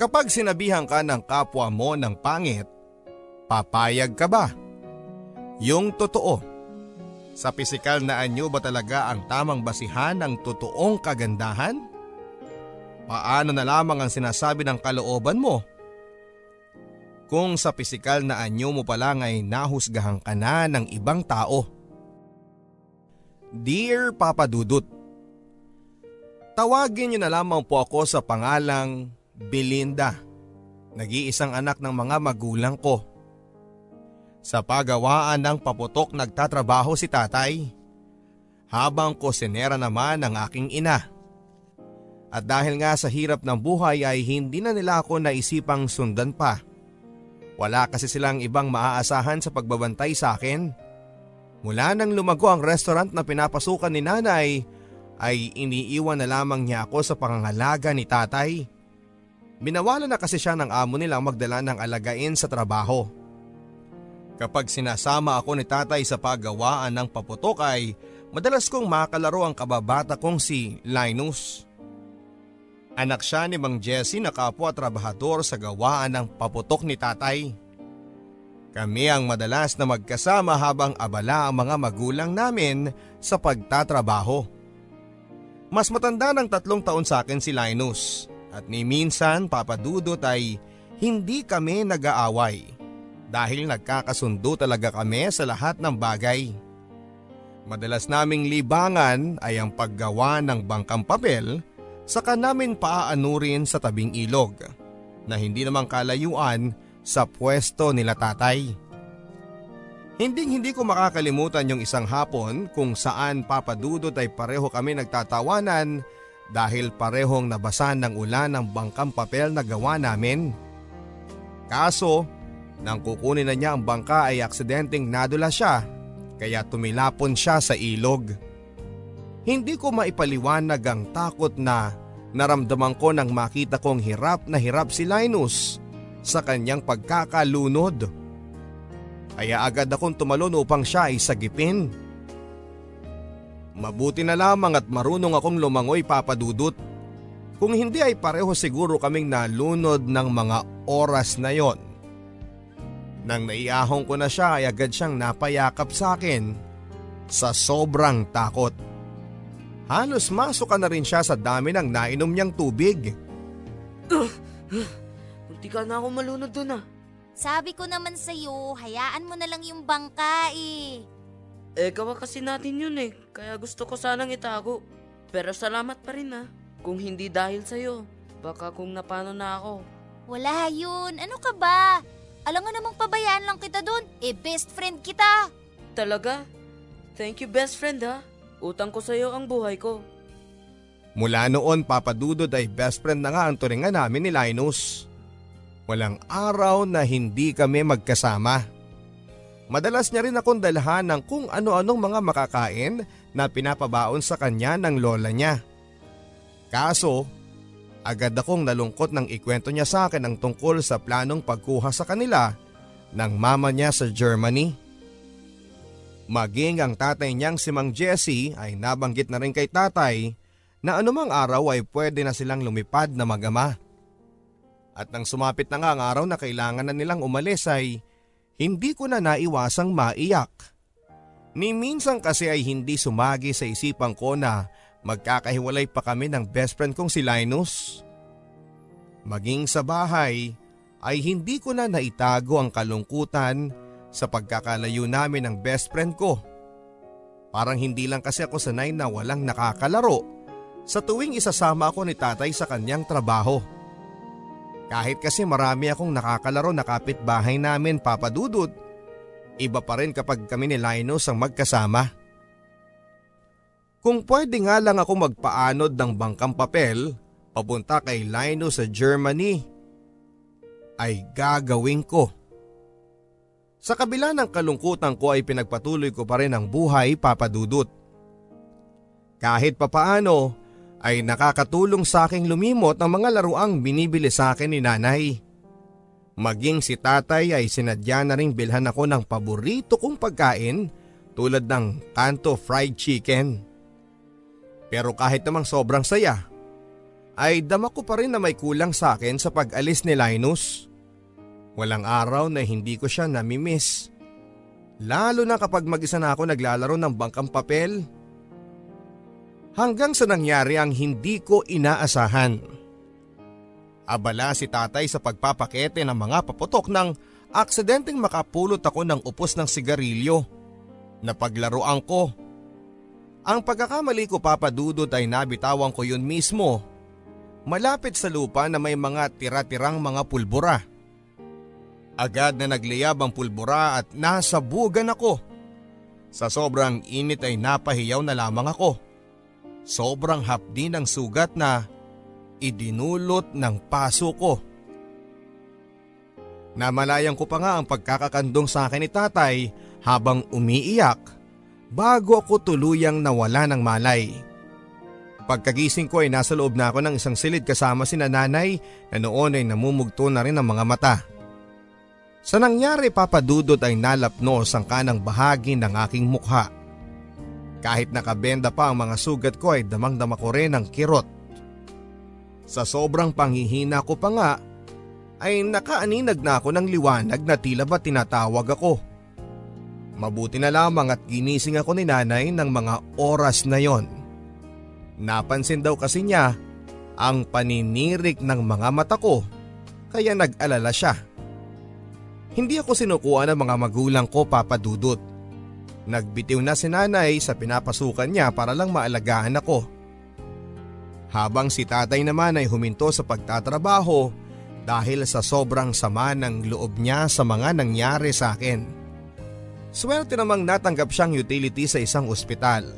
Kapag sinabihan ka ng kapwa mo ng pangit, papayag ka ba? Yung totoo. Sa pisikal na anyo ba talaga ang tamang basihan ng totoong kagandahan? Paano na lamang ang sinasabi ng kalooban mo? Kung sa pisikal na anyo mo pa lang ay nahusgahan ka na ng ibang tao. Dear Papa Dudut, Tawagin niyo na lamang po ako sa pangalang Belinda, nag-iisang anak ng mga magulang ko. Sa pagawaan ng paputok nagtatrabaho si tatay, habang kusinera naman ang aking ina. At dahil nga sa hirap ng buhay ay hindi na nila ako naisipang sundan pa. Wala kasi silang ibang maaasahan sa pagbabantay sa akin. Mula nang lumago ang restaurant na pinapasukan ni nanay ay iniiwan na lamang niya ako sa pangangalaga ni tatay. Minawala na kasi siya ng amo nilang magdala ng alagain sa trabaho. Kapag sinasama ako ni tatay sa paggawaan ng paputok ay madalas kong makalaro ang kababata kong si Linus. Anak siya ni Mang Jesse na kapwa trabahador sa gawaan ng paputok ni tatay. Kami ang madalas na magkasama habang abala ang mga magulang namin sa pagtatrabaho. Mas matanda ng tatlong taon sa akin si Linus at ni minsan papadudot ay hindi kami nag-aaway dahil nagkakasundo talaga kami sa lahat ng bagay. Madalas naming libangan ay ang paggawa ng bangkang papel saka namin paaanurin sa tabing ilog na hindi naman kalayuan sa pwesto nila tatay. Hinding hindi ko makakalimutan yung isang hapon kung saan papadudot ay pareho kami nagtatawanan dahil parehong nabasan ng ulan ng bangkang papel na gawa namin. Kaso, nang kukunin na niya ang bangka ay aksidenteng nadula siya kaya tumilapon siya sa ilog. Hindi ko maipaliwanag ang takot na naramdaman ko nang makita kong hirap na hirap si Linus sa kanyang pagkakalunod kaya agad akong tumalon upang siya ay sagipin. Mabuti na lamang at marunong akong lumangoy papadudot. Kung hindi ay pareho siguro kaming nalunod ng mga oras na yon. Nang naiahong ko na siya ay agad siyang napayakap sa akin sa sobrang takot. Halos masok na rin siya sa dami ng nainom niyang tubig. Uh, uh, Munti ka na ako malunod dun ah. Sabi ko naman sa'yo, hayaan mo na lang yung bangka eh. Eh, gawa kasi natin yun eh. Kaya gusto ko sanang itago. Pero salamat pa rin ah. Kung hindi dahil sa'yo, baka kung napano na ako. Wala yun. Ano ka ba? Alam nga namang pabayaan lang kita doon. Eh, best friend kita. Talaga? Thank you best friend ha. Utang ko sa'yo ang buhay ko. Mula noon papadudod ay best friend na nga ang turingan namin ni Linus. Walang araw na hindi kami magkasama. Madalas niya rin akong dalhan ng kung ano-anong mga makakain na pinapabaon sa kanya ng lola niya. Kaso, agad akong nalungkot nang ikwento niya sa akin ang tungkol sa planong pagkuha sa kanila ng mama niya sa Germany. Maging ang tatay niyang si Mang Jesse ay nabanggit na rin kay tatay na anumang araw ay pwede na silang lumipad na mag-ama. At nang sumapit na nga ang araw na kailangan na nilang umalis ay hindi ko na naiwasang maiyak. Ni minsan kasi ay hindi sumagi sa isipan ko na magkakahiwalay pa kami ng best friend kong si Linus. Maging sa bahay ay hindi ko na naitago ang kalungkutan sa pagkakalayo namin ng best friend ko. Parang hindi lang kasi ako sanay na walang nakakalaro sa tuwing isasama ako ni tatay sa kanyang trabaho. Kahit kasi marami akong nakakalaro na kapitbahay namin papadudod, iba pa rin kapag kami ni Linus ang magkasama. Kung pwede nga lang ako magpaanod ng bangkang papel papunta kay Linus sa Germany, ay gagawin ko. Sa kabila ng kalungkutan ko ay pinagpatuloy ko pa rin ang buhay papadudot. Kahit papaano ay nakakatulong sa aking lumimot ang mga laruang binibili sa akin ni nanay. Maging si tatay ay sinadya na rin bilhan ako ng paborito kong pagkain tulad ng kanto fried chicken. Pero kahit namang sobrang saya, ay dama ko pa rin na may kulang sa akin sa pag-alis ni Linus. Walang araw na hindi ko siya namimiss. Lalo na kapag mag-isa na ako naglalaro ng bangkang papel. Hanggang sa nangyari ang hindi ko inaasahan. Abala si tatay sa pagpapakete ng mga paputok nang aksidenteng makapulot ako ng upos ng sigarilyo. Napaglaruan ko. Ang pagkakamali ko papadudot ay nabitawan ko yun mismo malapit sa lupa na may mga tira-tirang mga pulbura. Agad na nagliyab ang pulbura at nasabugan ako. Sa sobrang init ay napahiyaw na lamang ako. Sobrang hapdi ng sugat na idinulot ng paso ko. Namalayan ko pa nga ang pagkakakandong sa akin ni tatay habang umiiyak bago ako tuluyang nawala ng malay. Pagkagising ko ay nasa loob na ako ng isang silid kasama si nanay na noon ay namumugto na rin ang mga mata. Sa nangyari papadudot ay nalapnos ang kanang bahagi ng aking mukha. Kahit nakabenda pa ang mga sugat ko ay damang-dama ko rin ang kirot. Sa sobrang panghihina ko pa nga ay nakaaninag na ako ng liwanag na tila ba tinatawag ako. Mabuti na lamang at ginising ako ni nanay ng mga oras na yon. Napansin daw kasi niya ang paninirik ng mga mata ko kaya nag-alala siya. Hindi ako sinukuha ng mga magulang ko papadudot. Nagbitiw na si nanay sa pinapasukan niya para lang maalagaan ako. Habang si tatay naman ay huminto sa pagtatrabaho dahil sa sobrang sama ng loob niya sa mga nangyari sa akin. Swerte namang natanggap siyang utility sa isang ospital.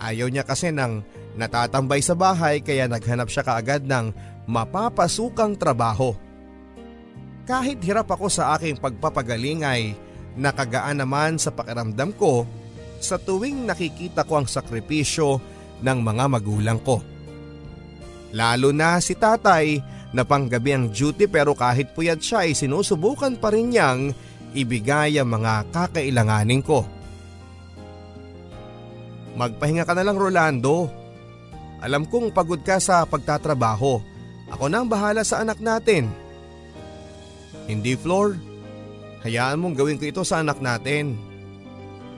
Ayaw niya kasi ng Natatambay sa bahay kaya naghanap siya kaagad ng mapapasukang trabaho. Kahit hirap ako sa aking pagpapagaling ay nakagaan naman sa pakiramdam ko sa tuwing nakikita ko ang sakripisyo ng mga magulang ko. Lalo na si tatay na panggabi ang duty pero kahit puyat siya ay sinusubukan pa rin niyang ibigay ang mga kakailanganin ko. Magpahinga ka na lang Rolando. Alam kong pagod ka sa pagtatrabaho. Ako na ang bahala sa anak natin. Hindi Flor. Hayaan mong gawin ko ito sa anak natin.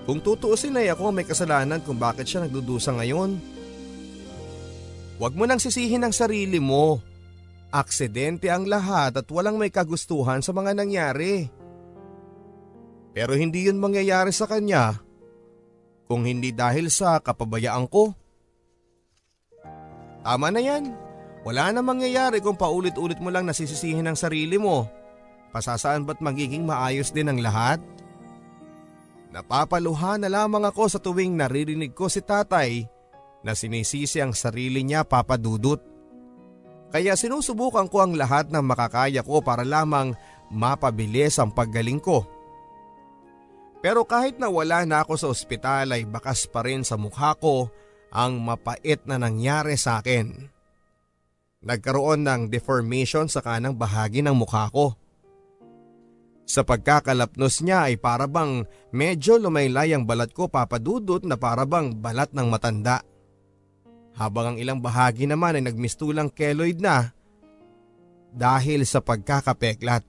Kung tutuusin ay ako may kasalanan kung bakit siya nagdudusa ngayon. Huwag mo nang sisihin ang sarili mo. Aksidente ang lahat at walang may kagustuhan sa mga nangyari. Pero hindi yun mangyayari sa kanya kung hindi dahil sa kapabayaan ko. Tama na yan. Wala na mangyayari kung paulit-ulit mo lang nasisisihin ang sarili mo. Pasasaan ba't magiging maayos din ang lahat? Napapaluha na lamang ako sa tuwing naririnig ko si tatay na sinisisi ang sarili niya papadudot. Kaya sinusubukan ko ang lahat ng makakaya ko para lamang mapabilis ang paggaling ko. Pero kahit na wala na ako sa ospital ay bakas pa rin sa mukha ko ang mapait na nangyari sa akin. Nagkaroon ng deformation sa kanang bahagi ng mukha ko. Sa pagkakalapnos niya ay parabang medyo lumaylay ang balat ko papadudot na parabang balat ng matanda. Habang ang ilang bahagi naman ay nagmistulang keloid na dahil sa pagkakapeklat.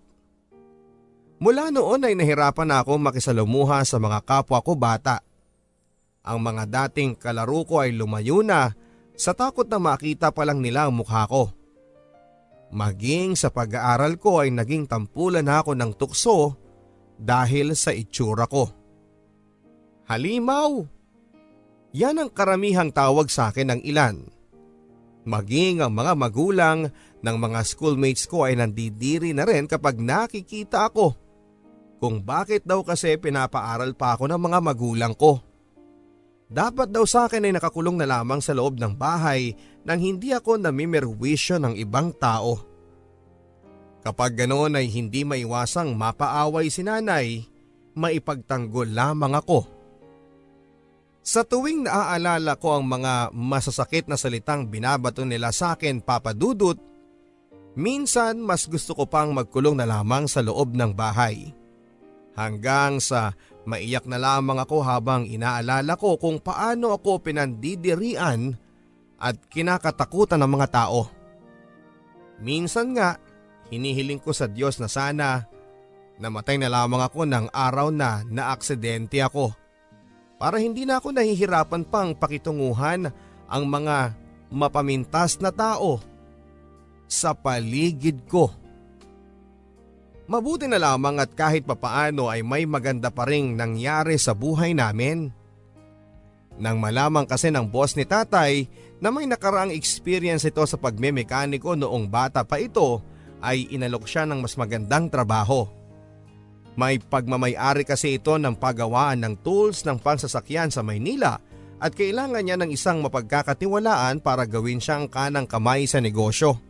Mula noon ay nahirapan na ako makisalumuha sa mga kapwa ko bata. Ang mga dating kalaro ko ay lumayo na sa takot na makita pa lang nila ang mukha ko. Maging sa pag-aaral ko ay naging tampulan ako ng tukso dahil sa itsura ko. Halimaw! Yan ang karamihang tawag sa akin ng ilan. Maging ang mga magulang ng mga schoolmates ko ay nandidiri na rin kapag nakikita ako kung bakit daw kasi pinapaaral pa ako ng mga magulang ko. Dapat daw sa akin ay nakakulong na lamang sa loob ng bahay nang hindi ako namimerwisyo ng ibang tao. Kapag ganoon ay hindi maiwasang mapaaway si nanay, maipagtanggol lamang ako. Sa tuwing naaalala ko ang mga masasakit na salitang binabato nila sa akin papadudot, minsan mas gusto ko pang magkulong na lamang sa loob ng bahay. Hanggang sa Maiyak na lamang ako habang inaalala ko kung paano ako pinandidirian at kinakatakutan ng mga tao. Minsan nga, hinihiling ko sa Diyos na sana namatay na lamang ako ng araw na naaksidente ako. Para hindi na ako nahihirapan pang pakitunguhan ang mga mapamintas na tao sa paligid ko. Mabuti na lamang at kahit papaano ay may maganda pa rin nangyari sa buhay namin. Nang malaman kasi ng boss ni tatay na may nakaraang experience ito sa pagmemekaniko noong bata pa ito ay inalok siya ng mas magandang trabaho. May pagmamayari kasi ito ng paggawaan ng tools ng pansasakyan sa Maynila at kailangan niya ng isang mapagkakatiwalaan para gawin siyang kanang kamay sa negosyo.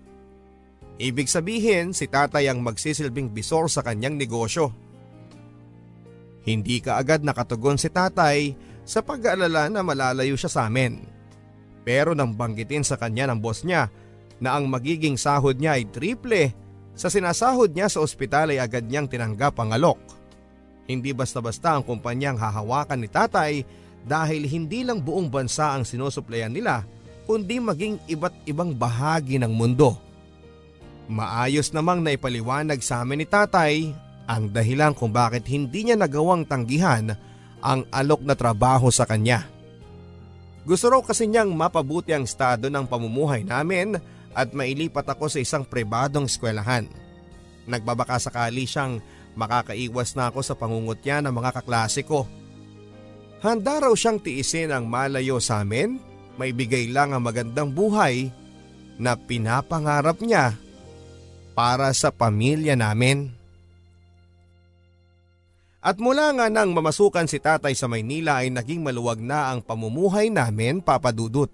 Ibig sabihin si tatay ang magsisilbing bisor sa kanyang negosyo. Hindi ka agad nakatugon si tatay sa pag-aalala na malalayo siya sa amin. Pero nang banggitin sa kanya ng boss niya na ang magiging sahod niya ay triple sa sinasahod niya sa ospital ay agad niyang tinanggap ang alok. Hindi basta-basta ang kumpanyang hahawakan ni tatay dahil hindi lang buong bansa ang sinusuplayan nila kundi maging iba't ibang bahagi ng mundo. Maayos namang naipaliwanag sa amin ni tatay ang dahilan kung bakit hindi niya nagawang tanggihan ang alok na trabaho sa kanya. Gusto raw kasi niyang mapabuti ang estado ng pamumuhay namin at mailipat ako sa isang pribadong eskwelahan. Nagbabaka sakali siyang makakaiwas na ako sa pangungutya ng mga kaklase ko. Handa raw siyang tiisin ang malayo sa amin, may bigay lang ang magandang buhay na pinapangarap niya para sa pamilya namin. At mula nga nang mamasukan si tatay sa Maynila ay naging maluwag na ang pamumuhay namin papadudot.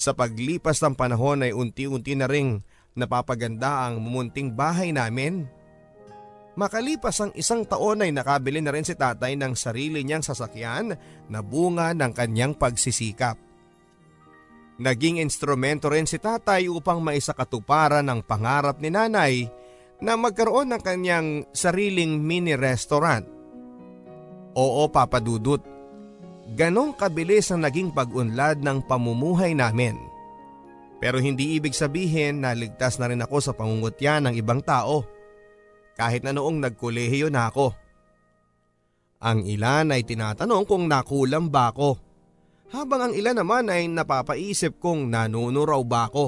Sa paglipas ng panahon ay unti-unti na ring napapaganda ang mumunting bahay namin. Makalipas ang isang taon ay nakabili na rin si tatay ng sarili niyang sasakyan na bunga ng kanyang pagsisikap. Naging instrumento rin si tatay upang maisakatuparan ang pangarap ni nanay na magkaroon ng kanyang sariling mini restaurant. Oo papadudot, ganong kabilis ang naging pag-unlad ng pamumuhay namin. Pero hindi ibig sabihin na ligtas na rin ako sa pangungutya ng ibang tao. Kahit na noong nagkolehiyo na ako. Ang ilan ay tinatanong kung nakulam ba ako habang ang ilan naman ay napapaisip kung nanuno ba ako.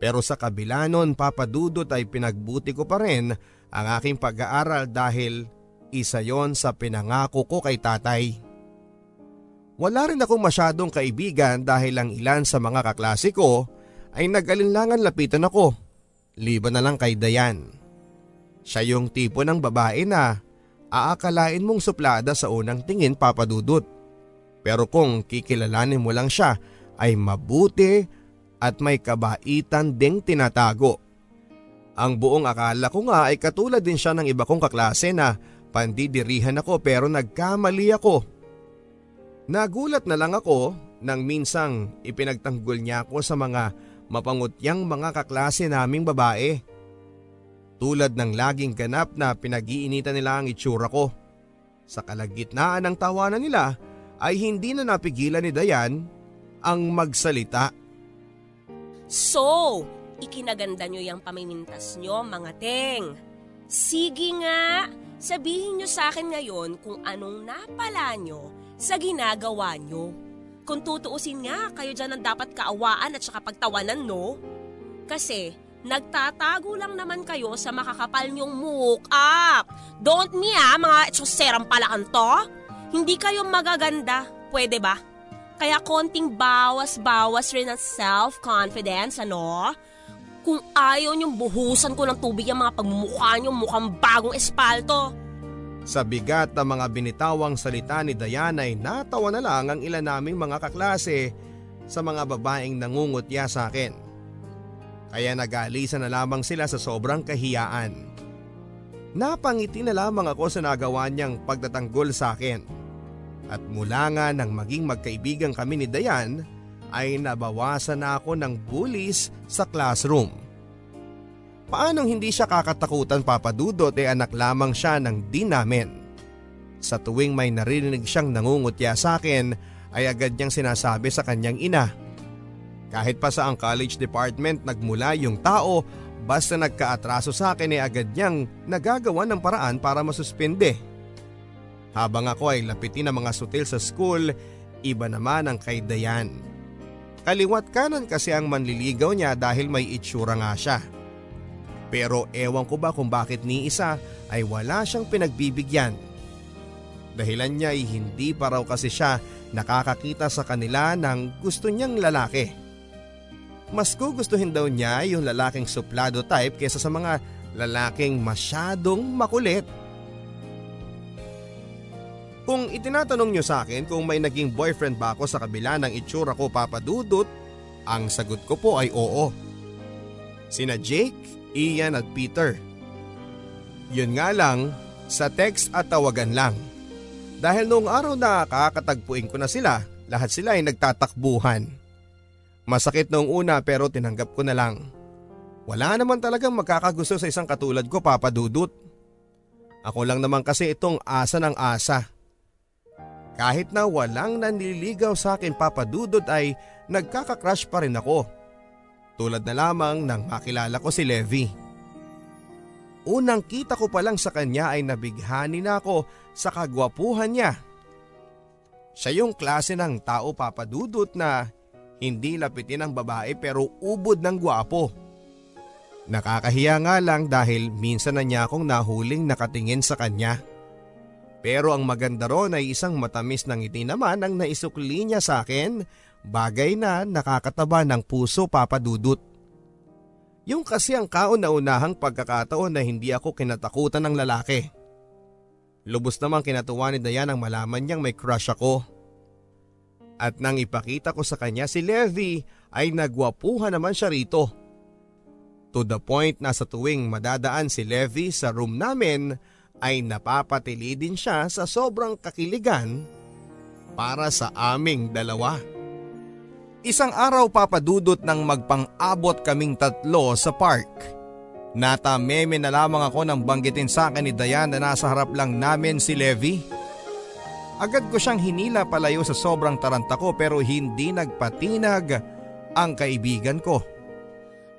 Pero sa kabila nun papadudot ay pinagbuti ko pa rin ang aking pag-aaral dahil isa yon sa pinangako ko kay tatay. Wala rin akong masyadong kaibigan dahil ang ilan sa mga kaklase ko ay nag-alinlangan lapitan ako. Liban na lang kay Dayan. Siya yung tipo ng babae na aakalain mong suplada sa unang tingin papadudot. Pero kung kikilalanin mo lang siya ay mabuti at may kabaitan ding tinatago. Ang buong akala ko nga ay katulad din siya ng iba kong kaklase na pandidirihan ako pero nagkamali ako. Nagulat na lang ako nang minsang ipinagtanggol niya ako sa mga mapangutyang mga kaklase naming babae. Tulad ng laging ganap na pinag-iinitan nila ang itsura ko. Sa kalagitnaan ng tawanan nila ay hindi na napigilan ni Dayan ang magsalita. So, ikinaganda nyo yung pamimintas nyo, mga teng. Sige nga, sabihin nyo sa akin ngayon kung anong napala nyo sa ginagawa nyo. Kung tutuusin nga, kayo dyan ang dapat kaawaan at saka pagtawanan, no? Kasi, nagtatago lang naman kayo sa makakapal nyong mukha. Don't me ah, mga etsoserang palakan to. Hindi kayo magaganda, pwede ba? Kaya konting bawas-bawas rin ang self-confidence, ano? Kung ayaw niyong buhusan ko ng tubig ang mga pagmumukha niyo mukhang bagong espalto. Sa bigat ng mga binitawang salita ni Diana ay natawa na lang ang ilan naming mga kaklase sa mga babaeng nangungutya sa akin. Kaya nag-aalisa na lamang sila sa sobrang kahiyaan. Napangiti na lamang ako sa nagawa niyang pagtatanggol sa akin. At mula nga nang maging magkaibigan kami ni Dayan ay nabawasan na ako ng bullies sa classroom. Paanong hindi siya kakatakutan papadudot eh anak lamang siya ng din namin. Sa tuwing may narinig siyang nangungutya sa akin ay agad niyang sinasabi sa kanyang ina. Kahit pa sa ang college department nagmula yung tao, basta nagkaatraso sa akin ay agad niyang nagagawa ng paraan para masuspende. Habang ako ay lapitin ang mga sutil sa school, iba naman ang kay Dayan. Kaliwat kanan kasi ang manliligaw niya dahil may itsura nga siya. Pero ewan ko ba kung bakit ni isa ay wala siyang pinagbibigyan. Dahilan niya ay hindi pa raw kasi siya nakakakita sa kanila ng gusto niyang lalaki. Mas gugustuhin daw niya yung lalaking suplado type kesa sa mga lalaking masyadong makulit. Kung itinatanong niyo sa akin kung may naging boyfriend ba ako sa kabila ng itsura ko papadudot, ang sagot ko po ay oo. Sina Jake, Ian at Peter. Yun nga lang, sa text at tawagan lang. Dahil noong araw na kakatagpuin ko na sila, lahat sila ay nagtatakbuhan. Masakit noong una pero tinanggap ko na lang. Wala naman talagang magkakagusto sa isang katulad ko papadudot. Ako lang naman kasi itong asa ng asa. Kahit na walang nanliligaw sa akin papadudot ay nagkakakrush pa rin ako. Tulad na lamang nang makilala ko si Levi. Unang kita ko pa lang sa kanya ay nabighani na ako sa kagwapuhan niya. Siya yung klase ng tao papadudot na hindi lapitin ang babae pero ubod ng gwapo. Nakakahiya nga lang dahil minsan na niya akong nahuling nakatingin sa kanya. Pero ang maganda ron ay isang matamis ng ngiti naman ang naisukli niya sa akin, bagay na nakakataba ng puso papadudot. Yung kasi ang kauna-unahang pagkakataon na hindi ako kinatakutan ng lalaki. Lubos namang kinatuwa ni Dayan ang malaman niyang may crush ako. At nang ipakita ko sa kanya si Levi ay nagwapuhan naman siya rito. To the point na sa tuwing madadaan si Levi sa room namin ay napapatili din siya sa sobrang kakiligan para sa aming dalawa. Isang araw papadudot ng magpang-abot kaming tatlo sa park. Natameme na lamang ako nang banggitin sa akin ni Dayan na nasa harap lang namin si Levi. Agad ko siyang hinila palayo sa sobrang taranta ko pero hindi nagpatinag ang kaibigan ko.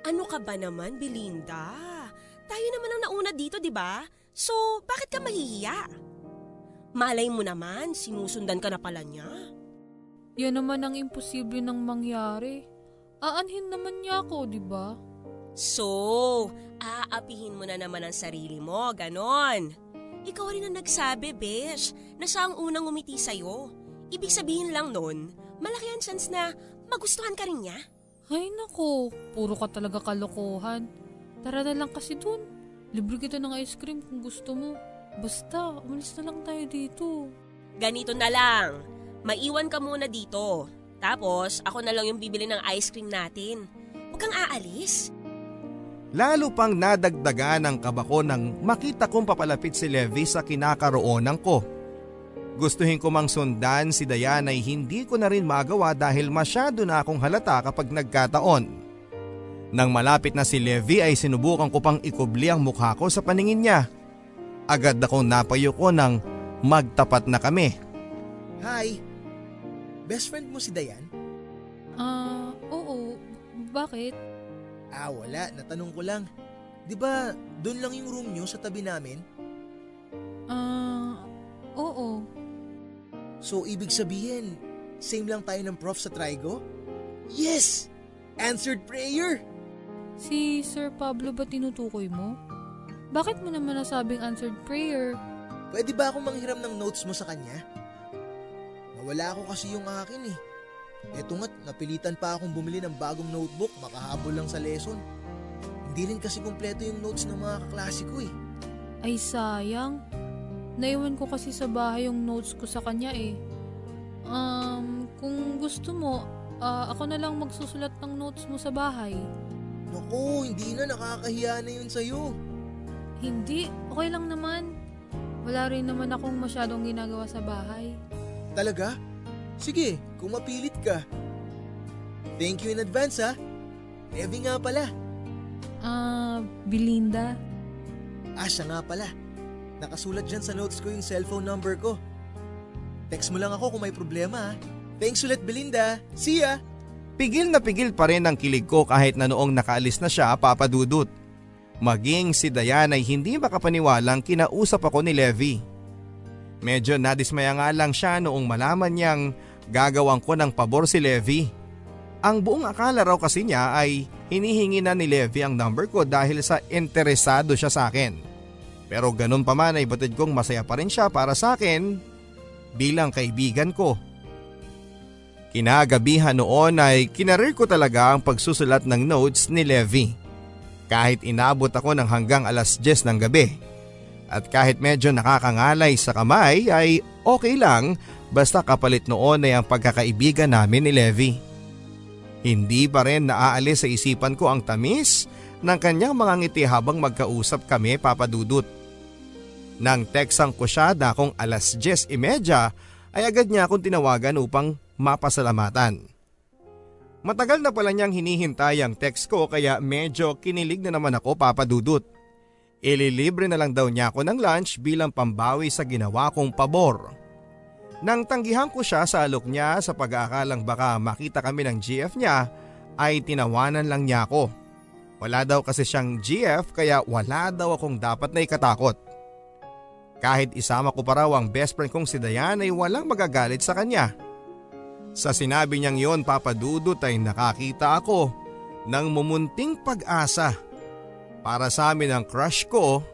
Ano ka ba naman, Belinda? Tayo naman ang nauna dito, di ba? So, bakit ka mahihiya? Malay mo naman, sinusundan ka na pala niya. Yan naman ang imposible nang mangyari. Aanhin naman niya ako, di ba? So, aapihin mo na naman ang sarili mo, ganon. Ikaw rin ang nagsabi, Besh, na siya ang unang umiti sa'yo. Ibig sabihin lang nun, malaki ang chance na magustuhan ka rin niya. Ay nako, puro ka talaga kalokohan. Tara na lang kasi dun. Libre kita ng ice cream kung gusto mo. Basta, umalis na lang tayo dito. Ganito na lang, maiwan ka muna dito. Tapos, ako na lang yung bibili ng ice cream natin. Huwag kang aalis. Lalo pang nadagdagan ang kabako nang makita kong papalapit si Levi sa kinakaroonan ko. Gustuhin ko mang sundan si Dayan ay hindi ko na rin magawa dahil masyado na akong halata kapag nagkataon. Nang malapit na si Levi ay sinubukan ko pang ikubli ang mukha ko sa paningin niya. Agad akong napayuko nang magtapat na kami. Hi! Best friend mo si Dayan? Ah, oo. Bakit? Ah, wala. Natanong ko lang. Di ba doon lang yung room nyo sa tabi namin? Ah, oo. So, ibig sabihin, same lang tayo ng prof sa Trigo? Yes! Answered prayer! Si Sir Pablo ba tinutukoy mo? Bakit mo naman nasabing answered prayer? Pwede ba akong manghiram ng notes mo sa kanya? Nawala ako kasi yung akin eh. Eto nga't napilitan pa akong bumili ng bagong notebook makahabol lang sa lesson. Hindi rin kasi kumpleto yung notes ng mga kaklase ko eh. Ay sayang. Naiwan ko kasi sa bahay yung notes ko sa kanya eh. Um, kung gusto mo, ah, ako na lang magsusulat ng notes mo sa bahay. Naku, hindi na nakakahiya na yun sa'yo. Hindi, okay lang naman. Wala rin naman akong masyadong ginagawa sa bahay. Talaga? Sige, kung mapilit ka. Thank you in advance ha. Evie nga pala. Ah, Belinda. Ah, siya nga pala. Nakasulat dyan sa notes ko yung cellphone number ko. Text mo lang ako kung may problema ha. Thanks ulit Belinda. See ya! Pigil na pigil pa rin ang kilig ko kahit na noong nakaalis na siya papadudot. Maging si Dayan ay hindi makapaniwalang kinausap ako ni Levi. Medyo nadismaya nga lang siya noong malaman niyang gagawang ko ng pabor si Levi. Ang buong akala raw kasi niya ay hinihingi na ni Levi ang number ko dahil sa interesado siya sa akin. Pero ganun pa man ay batid kong masaya pa rin siya para sa akin bilang kaibigan ko. Kinagabihan noon ay kinarir ko talaga ang pagsusulat ng notes ni Levi. Kahit inabot ako ng hanggang alas 10 ng gabi. At kahit medyo nakakangalay sa kamay ay okay lang basta kapalit noon ay ang pagkakaibigan namin ni Levi. Hindi pa rin naaalis sa isipan ko ang tamis ng kanyang mga ngiti habang magkausap kami papadudot. Nang teksang ko siya na kung alas 10.30 ay agad niya akong tinawagan upang mapasalamatan. Matagal na pala niyang hinihintay ang text ko kaya medyo kinilig na naman ako papadudot. Ililibre na lang daw niya ako ng lunch bilang pambawi sa ginawa kong pabor. Nang tanggihan ko siya sa alok niya sa pag-aakalang baka makita kami ng GF niya ay tinawanan lang niya ako. Wala daw kasi siyang GF kaya wala daw akong dapat na ikatakot. Kahit isama ko pa raw ang best friend kong si Dayan ay walang magagalit sa kanya. Sa sinabi niyang yon papadudot ay nakakita ako ng mumunting pag-asa para sa amin ang crush ko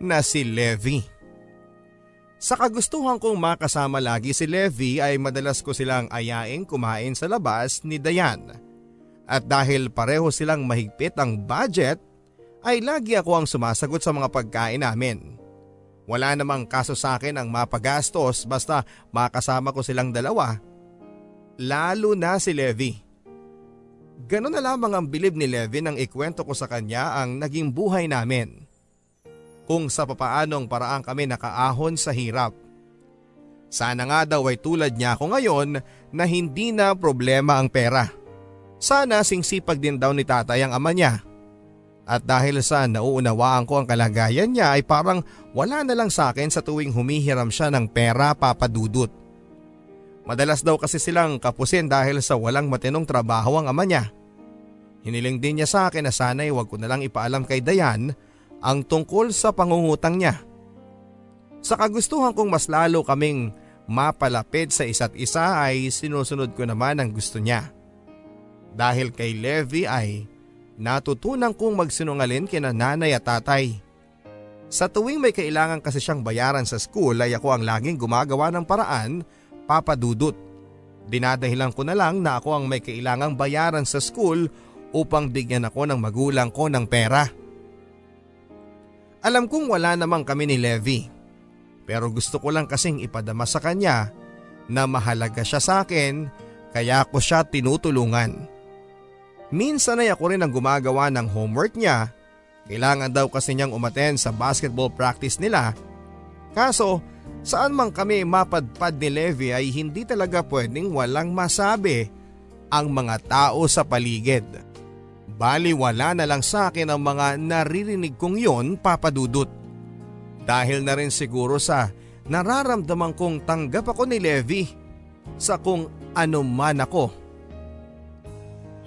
na si Levi. Sa kagustuhan kong makasama lagi si Levi ay madalas ko silang ayaing kumain sa labas ni Dayan. At dahil pareho silang mahigpit ang budget, ay lagi ako ang sumasagot sa mga pagkain namin. Wala namang kaso sa akin ang mapagastos basta makasama ko silang dalawa. Lalo na si Levi. Ganon na lamang ang bilib ni Levi nang ikwento ko sa kanya ang naging buhay namin. Kung sa papaanong paraan kami nakaahon sa hirap. Sana nga daw ay tulad niya ako ngayon na hindi na problema ang pera. Sana singsipag din daw ni tatay ang ama niya. At dahil sa nauunawaan ko ang kalagayan niya ay parang wala na lang sa akin sa tuwing humihiram siya ng pera papadudot. Madalas daw kasi silang kapusin dahil sa walang matinong trabaho ang ama niya. Hiniling din niya sa akin na sana'y wag ko na lang ipaalam kay Dayan ang tungkol sa pangungutang niya. Sa kagustuhan kong mas lalo kaming mapalapit sa isa't isa ay sinusunod ko naman ang gusto niya. Dahil kay Levi ay natutunan kong magsinungalin kina nanay at tatay. Sa tuwing may kailangan kasi siyang bayaran sa school ay ako ang laging gumagawa ng paraan, papadudot. Dinadahilan ko na lang na ako ang may kailangang bayaran sa school upang bigyan ako ng magulang ko ng pera. Alam kong wala namang kami ni Levi. Pero gusto ko lang kasing ipadama sa kanya na mahalaga siya sa akin kaya ako siya tinutulungan. Minsan ay ako rin ang gumagawa ng homework niya. Kailangan daw kasi niyang umaten sa basketball practice nila. Kaso saan man kami mapadpad ni Levi ay hindi talaga pwedeng walang masabi ang mga tao sa paligid. Bali wala na lang sa akin ang mga naririnig kong yon papadudot. Dahil na rin siguro sa nararamdaman kong tanggap ako ni Levi sa kung ano man ako.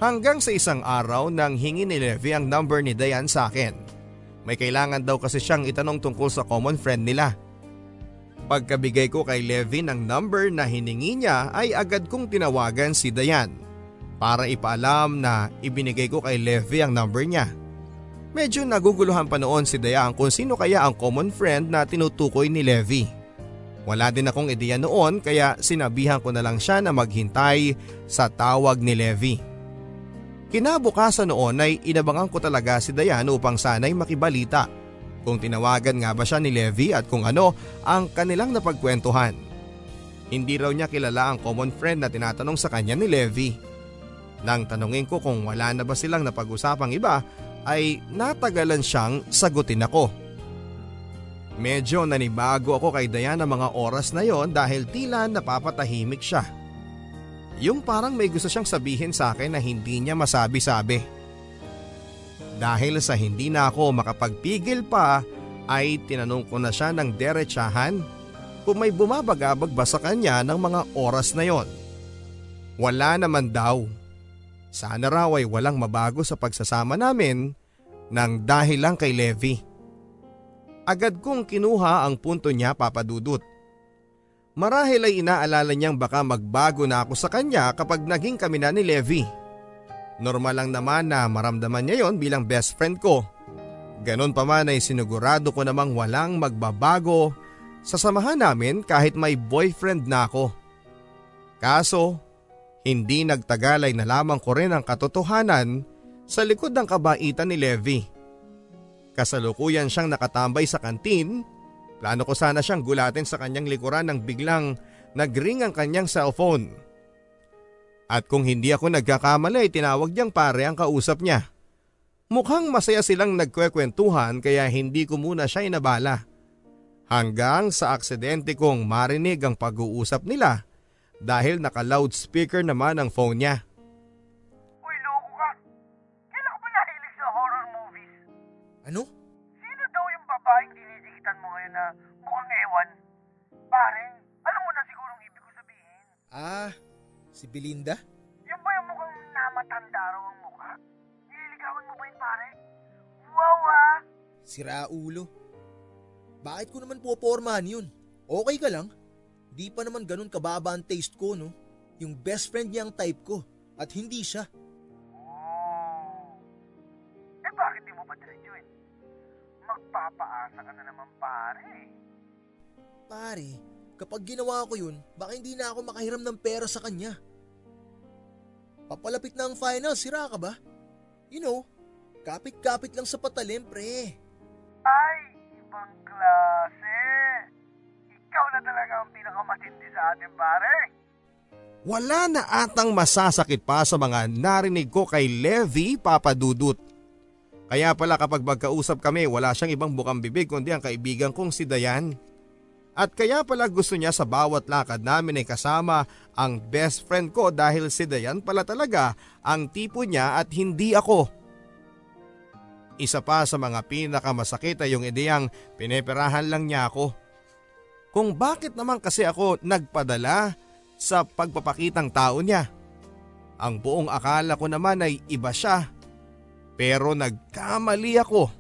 Hanggang sa isang araw nang hingi ni Levi ang number ni Dayan sa akin. May kailangan daw kasi siyang itanong tungkol sa common friend nila. Pagkabigay ko kay Levi ng number na hiningi niya ay agad kong tinawagan si Dayan para ipaalam na ibinigay ko kay Levi ang number niya. Medyo naguguluhan pa noon si Dayan kung sino kaya ang common friend na tinutukoy ni Levi. Wala din akong ideya noon kaya sinabihan ko na lang siya na maghintay sa tawag ni Levi. Kinabukasan noon ay inabangan ko talaga si Dayan upang sanay makibalita kung tinawagan nga ba siya ni Levi at kung ano ang kanilang napagkwentuhan. Hindi raw niya kilala ang common friend na tinatanong sa kanya ni Levi. Nang tanungin ko kung wala na ba silang napag-usapang iba ay natagalan siyang sagutin ako. Medyo nanibago ako kay ng mga oras na yon dahil tila napapatahimik siya. Yung parang may gusto siyang sabihin sa akin na hindi niya masabi-sabi. Dahil sa hindi na ako makapagpigil pa ay tinanong ko na siya ng derechahan kung may bumabagabag ba sa kanya ng mga oras na yon. Wala naman daw. Sana raw ay walang mabago sa pagsasama namin nang dahil lang kay Levi. Agad kong kinuha ang punto niya papadudot. Marahil ay inaalala niyang baka magbago na ako sa kanya kapag naging kami na ni Levi. Normal lang naman na maramdaman niya yon bilang best friend ko. Ganon pa man ay sinigurado ko namang walang magbabago sa samahan namin kahit may boyfriend na ako. Kaso, hindi nagtagal ay nalaman ko rin ang katotohanan sa likod ng kabaitan ni Levi. Kasalukuyan siyang nakatambay sa kantin. Plano ko sana siyang gulatin sa kanyang likuran nang biglang nagring ang kanyang cellphone. At kung hindi ako nagkakamali, tinawag niyang pare ang kausap niya. Mukhang masaya silang nagkwekwentuhan kaya hindi ko muna siya inabala. Hanggang sa aksidente kong marinig ang pag-uusap nila dahil naka-loudspeaker naman ang phone niya. Uy, loko ka! Kailan ka ba nahilig sa horror movies? Ano? Sino daw yung babaeng dinidikitan mo ngayon na mukhang ewan? Pare, alam mo na siguro ang ibig ko sabihin. Ah, si Belinda? Yung ba yung mukhang namatanda raw ang mukha? Nililigawan mo ba yun, pare? Wow, ha? Sira ulo. Bakit ko naman popormahan yun? Okay ka lang? Di pa naman ganun kababa ang taste ko, no? Yung best friend niya ang type ko at hindi siya. Oh. Eh bakit di mo pa diretsuin? Magpapaasa ka na naman pare. Pare, kapag ginawa ko yun, baka hindi na ako makahiram ng pera sa kanya. Papalapit na ang final, sira ka ba? You know, kapit-kapit lang sa patalim, pre. Ay, ibang klase. Ikaw na talaga ang pinakamatindi sa atin pare. Wala na atang masasakit pa sa mga narinig ko kay Levi Papadudut. Kaya pala kapag magkausap kami wala siyang ibang bukang bibig kundi ang kaibigan kong si Dayan. At kaya pala gusto niya sa bawat lakad namin ay kasama ang best friend ko dahil si Dayan pala talaga ang tipo niya at hindi ako. Isa pa sa mga pinakamasakit ay yung ideyang pineperahan lang niya ako. Kung bakit naman kasi ako nagpadala sa pagpapakitang tao niya. Ang buong akala ko naman ay iba siya. Pero nagkamali ako.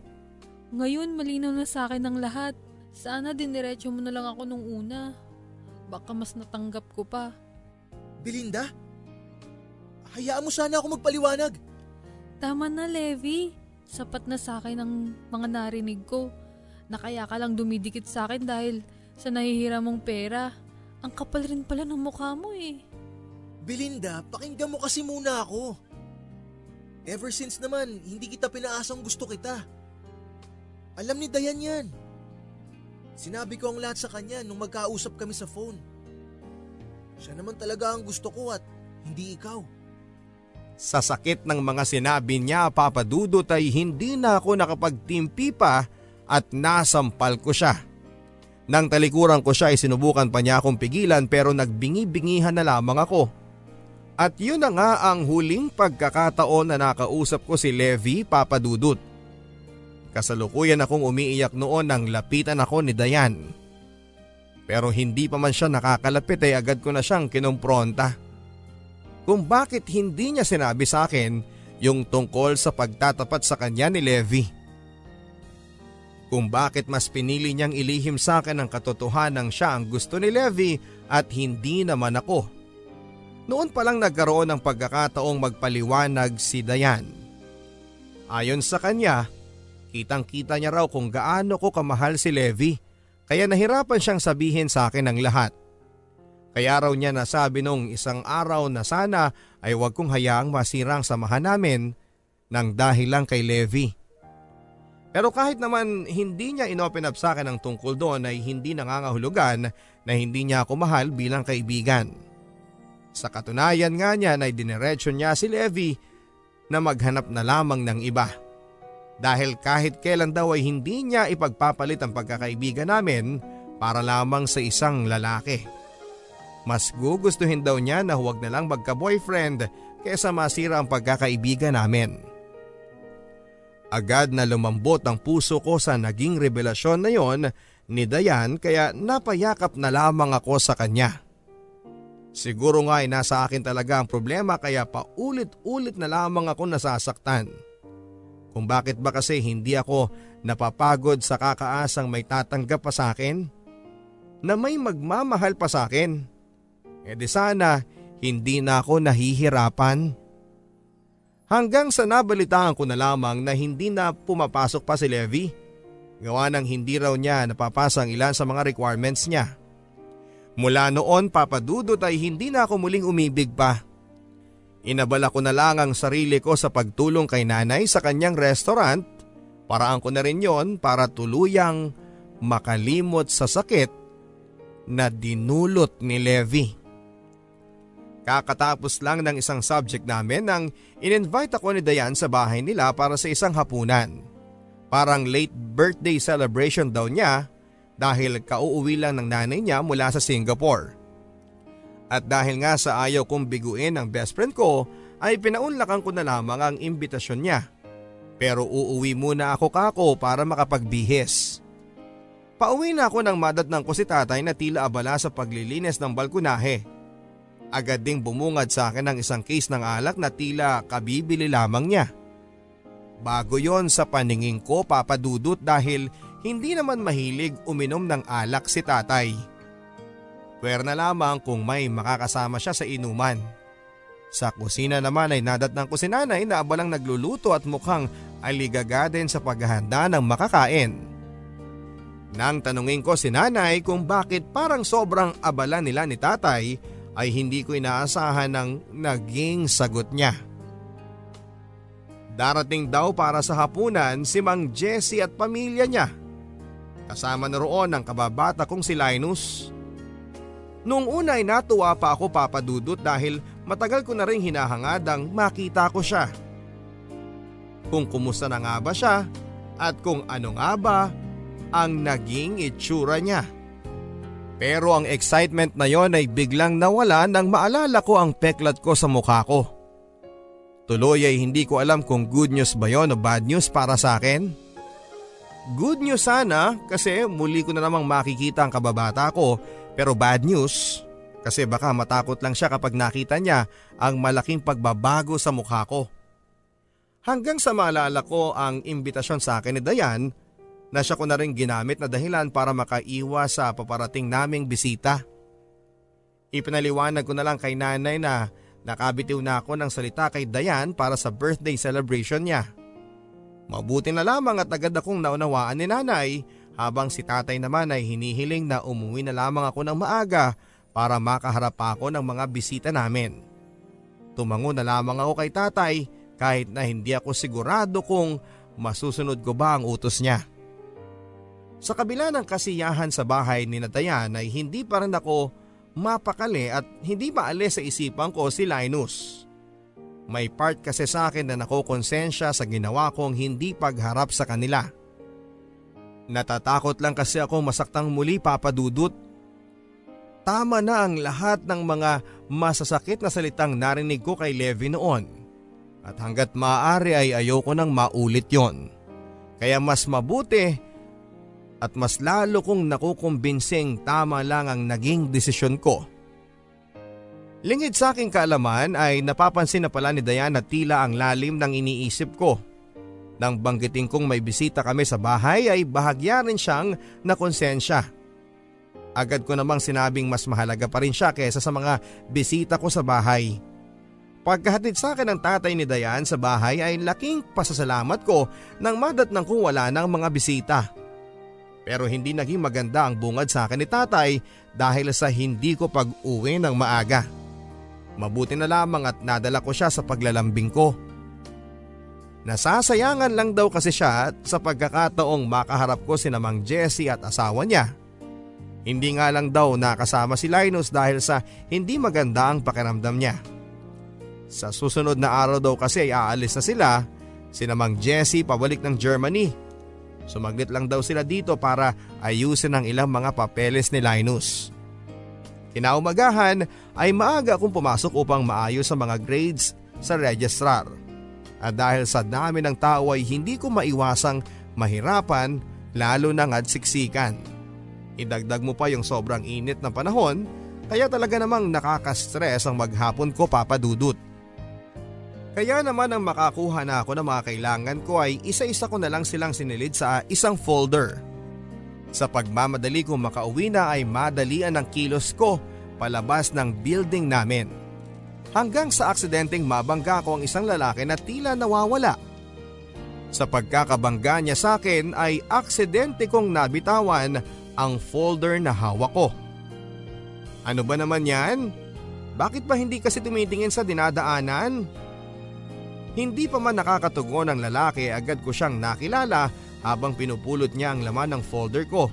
Ngayon malinaw na sa akin ang lahat. Sana diniretso mo na lang ako nung una. Baka mas natanggap ko pa. Belinda? Hayaan mo sana ako magpaliwanag. Tama na, Levi. Sapat na sa akin ang mga narinig ko. Na kaya ka lang dumidikit sa akin dahil sa nahihira mong pera. Ang kapal rin pala ng mukha mo eh. Belinda, pakinggan mo kasi muna ako. Ever since naman, hindi kita pinaasang gusto kita. Alam ni Dayan yan. Sinabi ko ang lahat sa kanya nung magkausap kami sa phone. Siya naman talaga ang gusto ko at hindi ikaw. Sa sakit ng mga sinabi niya papadudot ay hindi na ako nakapagtimpi pa at nasampal ko siya. Nang talikuran ko siya ay sinubukan pa niya akong pigilan pero nagbingi-bingihan na lamang ako. At yun na nga ang huling pagkakataon na nakausap ko si Levi papadudot. Kasalukuyan akong umiiyak noon nang lapitan ako ni Dayan. Pero hindi pa man siya nakakalapit ay agad ko na siyang kinumpronta. Kung bakit hindi niya sinabi sa akin yung tungkol sa pagtatapat sa kanya ni Levi. Kung bakit mas pinili niyang ilihim sa akin ang katotohanan siya ang gusto ni Levi at hindi naman ako. Noon pa lang nagkaroon ng pagkakataong magpaliwanag si Dayan. Ayon sa kanya, kitang kita niya raw kung gaano ko kamahal si Levi kaya nahirapan siyang sabihin sa akin ang lahat. Kaya raw niya nasabi nung isang araw na sana ay wag kong hayaang masira ang samahan namin nang dahil lang kay Levi. Pero kahit naman hindi niya inopen up sa akin ang tungkol doon ay hindi nangangahulugan na hindi niya ako mahal bilang kaibigan. Sa katunayan nga niya na diniretso niya si Levi na maghanap na lamang ng iba. Dahil kahit kailan daw ay hindi niya ipagpapalit ang pagkakaibigan namin para lamang sa isang lalaki. Mas gugustuhin daw niya na huwag na lang magka-boyfriend kaysa masira ang pagkakaibigan namin. Agad na lumambot ang puso ko sa naging revelasyon na yon ni Dayan kaya napayakap na lamang ako sa kanya. Siguro nga ay nasa akin talaga ang problema kaya paulit-ulit na lamang ako nasasaktan. Kung bakit ba kasi hindi ako napapagod sa kakaasang may tatanggap pa sa akin? Na may magmamahal pa sa akin? E di sana hindi na ako nahihirapan. Hanggang sa nabalitaan ko na lamang na hindi na pumapasok pa si Levi. Gawa ng hindi raw niya napapasa ang ilan sa mga requirements niya. Mula noon papadudot ay hindi na ako muling umibig pa. Inabala ko na lang ang sarili ko sa pagtulong kay nanay sa kanyang restaurant. Paraan ko na rin yon para tuluyang makalimot sa sakit na dinulot ni Levi. Kakatapos lang ng isang subject namin nang in-invite ako ni Dayan sa bahay nila para sa isang hapunan. Parang late birthday celebration daw niya dahil kauuwi lang ng nanay niya mula sa Singapore. At dahil nga sa ayaw kong biguin ang best friend ko ay pinaunlakan ko na lamang ang imbitasyon niya. Pero uuwi muna ako kako para makapagbihis. Pauwi na ako ng madatnang ko si tatay na tila abala sa paglilinis ng balkonahe. Agad ding bumungad sa akin ang isang case ng alak na tila kabibili lamang niya. Bago yon sa paningin ko papadudot dahil hindi naman mahilig uminom ng alak si tatay. Pwer na lamang kung may makakasama siya sa inuman. Sa kusina naman ay nadatnang ko si nanay na abalang nagluluto at mukhang aligaga din sa paghahanda ng makakain. Nang tanungin ko si nanay kung bakit parang sobrang abala nila ni tatay ay hindi ko inaasahan ng naging sagot niya. Darating daw para sa hapunan si Mang Jesse at pamilya niya. Kasama na roon ang kababata kong si Linus. Noong una ay natuwa pa ako papadudot dahil matagal ko na rin hinahangad ang makita ko siya. Kung kumusta na nga ba siya at kung ano nga ba ang naging itsura niya. Pero ang excitement na yon ay biglang nawala nang maalala ko ang peklat ko sa mukha ko. Tuloy ay hindi ko alam kung good news ba yon o bad news para sa akin. Good news sana kasi muli ko na namang makikita ang kababata ko pero bad news kasi baka matakot lang siya kapag nakita niya ang malaking pagbabago sa mukha ko. Hanggang sa maalala ko ang imbitasyon sa akin ni Dayan na siya ko na rin ginamit na dahilan para makaiwas sa paparating naming bisita. Ipinaliwanag ko na lang kay nanay na nakabitiw na ako ng salita kay Dayan para sa birthday celebration niya. Mabuti na lamang at agad akong naunawaan ni nanay habang si tatay naman ay hinihiling na umuwi na lamang ako ng maaga para makaharap ako ng mga bisita namin. Tumango na lamang ako kay tatay kahit na hindi ako sigurado kung masusunod ko ba ang utos niya. Sa kabila ng kasiyahan sa bahay ni Natayan ay hindi pa rin ako mapakali at hindi maalis sa isipan ko si Linus. May part kasi sa akin na nakokonsensya sa ginawa kong hindi pagharap sa kanila. Natatakot lang kasi ako masaktang muli papadudot. Tama na ang lahat ng mga masasakit na salitang narinig ko kay Levi noon. At hanggat maaari ay ayoko nang maulit yon. Kaya mas mabuti at mas lalo kong nakukumbinsing tama lang ang naging desisyon ko. Lingid sa aking kaalaman ay napapansin na pala ni Diana tila ang lalim ng iniisip ko. Nang banggitin kong may bisita kami sa bahay ay bahagya rin siyang nakonsensya. Agad ko namang sinabing mas mahalaga pa rin siya kaysa sa mga bisita ko sa bahay. Pagkahatid sa akin ng tatay ni Dayan sa bahay ay laking pasasalamat ko nang madat nang kung wala ng mga bisita. Pero hindi naging maganda ang bungad sa akin ni tatay dahil sa hindi ko pag-uwi ng maaga. Mabuti na lamang at nadala ko siya sa paglalambing ko. Nasasayangan lang daw kasi siya sa pagkakataong makaharap ko si namang Jessie at asawa niya. Hindi nga lang daw nakasama si Linus dahil sa hindi maganda ang pakiramdam niya. Sa susunod na araw daw kasi ay aalis na sila, si namang Jessie pabalik ng Germany. Sumaglit lang daw sila dito para ayusin ang ilang mga papeles ni Linus. Kinaumagahan ay maaga akong pumasok upang maayos sa mga grades sa registrar. At dahil sa dami ng tao ay hindi ko maiwasang mahirapan lalo na nga siksikan. Idagdag mo pa yung sobrang init na panahon Kaya talaga namang nakaka-stress ang maghapon ko papadudot. Kaya naman ang makakuha na ako ng mga kailangan ko ay isa-isa ko na lang silang sinilid sa isang folder. Sa pagmamadali kong makauwi na ay madalian ang kilos ko palabas ng building namin. Hanggang sa aksidenteng mabangga ko ang isang lalaki na tila nawawala. Sa pagkakabangga niya sa akin ay aksidente kong nabitawan ang folder na hawak ko. Ano ba naman yan? Bakit ba hindi kasi tumitingin sa dinadaanan? Hindi pa man nakakatugon ang lalaki agad ko siyang nakilala habang pinupulot niya ang laman ng folder ko.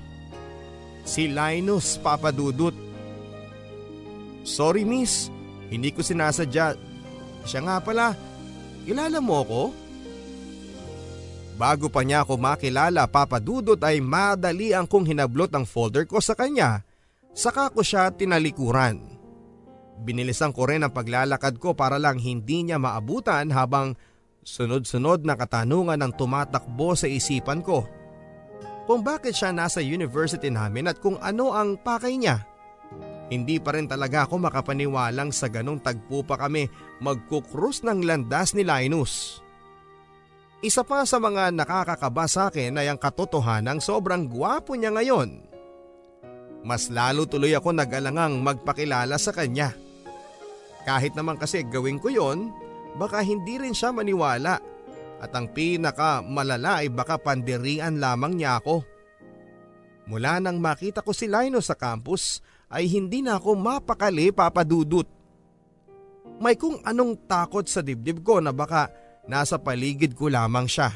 Si Linus Papadudut. Sorry miss, hindi ko sinasadya. Siya nga pala, kilala mo ako? Bago pa niya ako makilala papadudot ay madali ang kong hinablot ang folder ko sa kanya. Saka ko siya tinalikuran. Binilisan ko rin ang paglalakad ko para lang hindi niya maabutan habang sunod-sunod na katanungan ang tumatakbo sa isipan ko. Kung bakit siya nasa university namin at kung ano ang pakay niya. Hindi pa rin talaga ako makapaniwalang sa ganong tagpo pa kami magkukrus ng landas ni Linus. Isa pa sa mga nakakakaba sa akin ay ang katotohanang sobrang gwapo niya ngayon. Mas lalo tuloy ako nag-alangang magpakilala sa kanya. Kahit naman kasi gawin ko yon, baka hindi rin siya maniwala at ang pinaka malala ay baka pandirian lamang niya ako. Mula nang makita ko si Lino sa campus ay hindi na ako mapakali papadudot. May kung anong takot sa dibdib ko na baka nasa paligid ko lamang siya.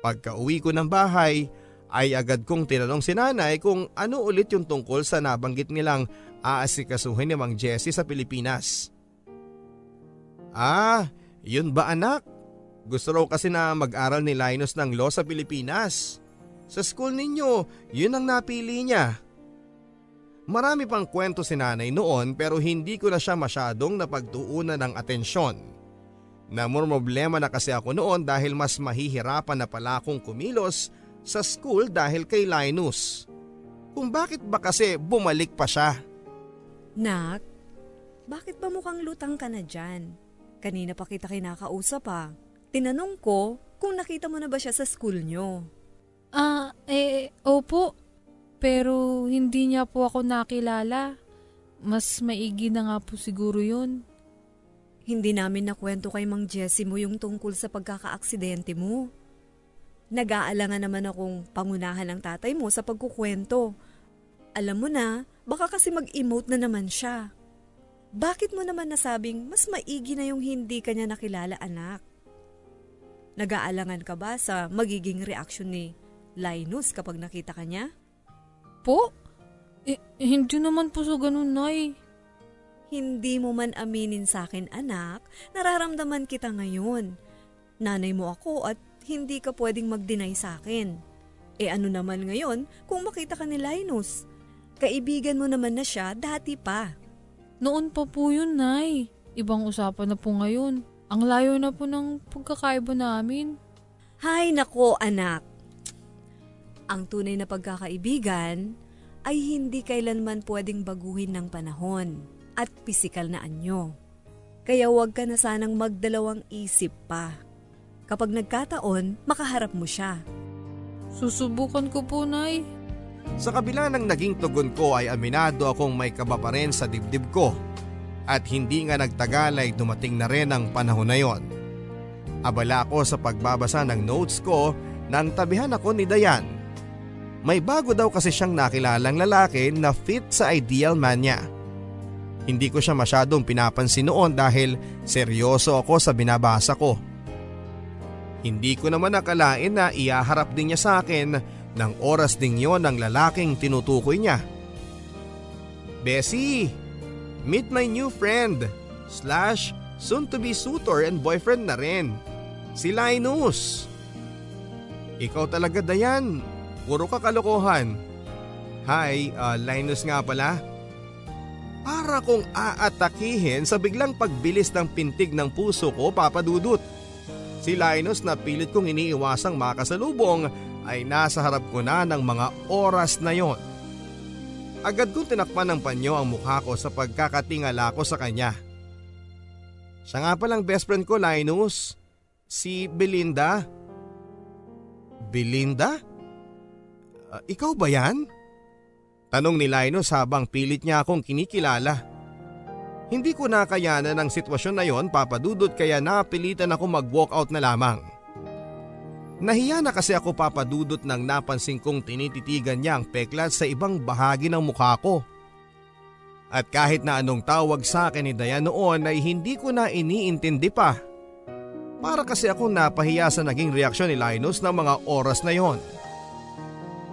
Pagka uwi ko ng bahay ay agad kong tinanong si nanay kung ano ulit yung tungkol sa nabanggit nilang aasikasuhin ni Mang Jesse sa Pilipinas. Ah, yun ba anak? Gusto raw kasi na mag-aral ni Linus ng law sa Pilipinas. Sa school ninyo, yun ang napili niya. Marami pang kwento si nanay noon pero hindi ko na siya masyadong napagtuunan ng atensyon. Namumroblema na kasi ako noon dahil mas mahihirapan na pala akong kumilos sa school dahil kay Linus. Kung bakit ba kasi bumalik pa siya? Nak, bakit ba mukhang lutang ka na dyan? Kanina pa kita kinakausap pa. Tinanong ko kung nakita mo na ba siya sa school nyo. Ah, eh, opo. Pero hindi niya po ako nakilala. Mas maigi na nga po siguro yun. Hindi namin nakwento kay Mang Jessie mo yung tungkol sa pagkakaaksidente mo. Nag-aalangan naman akong pangunahan ng tatay mo sa pagkukwento. Alam mo na, baka kasi mag-emote na naman siya. Bakit mo naman nasabing mas maigi na yung hindi kanya nakilala anak? Nag-aalangan ka ba sa magiging reaksyon ni Linus kapag nakita ka niya? Po? Eh, hindi naman po sa ganun, Nay. Hindi mo man aminin sa akin anak, nararamdaman kita ngayon. Nanay mo ako at hindi ka pwedeng mag-deny sa akin. E ano naman ngayon kung makita ka ni Linus? Kaibigan mo naman na siya dati pa. Noon pa po yun, Nay. Ibang usapan na po ngayon. Ang layo na po ng pagkakaiba namin. Hay nako anak. Ang tunay na pagkakaibigan ay hindi kailanman pwedeng baguhin ng panahon at pisikal na anyo. Kaya huwag ka na sanang magdalawang isip pa. Kapag nagkataon, makaharap mo siya. Susubukan ko po, Nay. Sa kabila ng naging tugon ko ay aminado akong may kaba pa rin sa dibdib ko at hindi nga nagtagal ay dumating na rin ang panahon na yon. Abala ako sa pagbabasa ng notes ko nang tabihan ako ni Dayan. May bago daw kasi siyang nakilalang lalaki na fit sa ideal man niya. Hindi ko siya masyadong pinapansin noon dahil seryoso ako sa binabasa ko. Hindi ko naman nakalain na iyaharap din niya sa akin ng oras ding yon ng lalaking tinutukoy niya. Bessie, meet my new friend slash soon to be suitor and boyfriend na rin. Si Linus. Ikaw talaga Dayan, puro ka kalokohan. Hi, uh, Linus nga pala. Para kong aatakihin sa biglang pagbilis ng pintig ng puso ko papadudot. Si Linus na pilit kong iniiwasang makasalubong ay nasa harap ko na ng mga oras na yon. Agad kong tinakpan ng panyo ang mukha ko sa pagkakatingala ko sa kanya. Siya nga palang best friend ko, Linus. Si Belinda. Belinda? Uh, ikaw ba yan? Tanong ni Linus habang pilit niya akong kinikilala. Hindi ko nakayanan ang sitwasyon na yon papadudot kaya napilitan ako mag-walkout na lamang. Nahiya na kasi ako papadudot nang napansin kong tinititigan niya ang peklat sa ibang bahagi ng mukha ko. At kahit na anong tawag sa akin ni Dayan noon ay hindi ko na iniintindi pa. Para kasi ako napahiya sa naging reaksyon ni Linus ng mga oras na yon.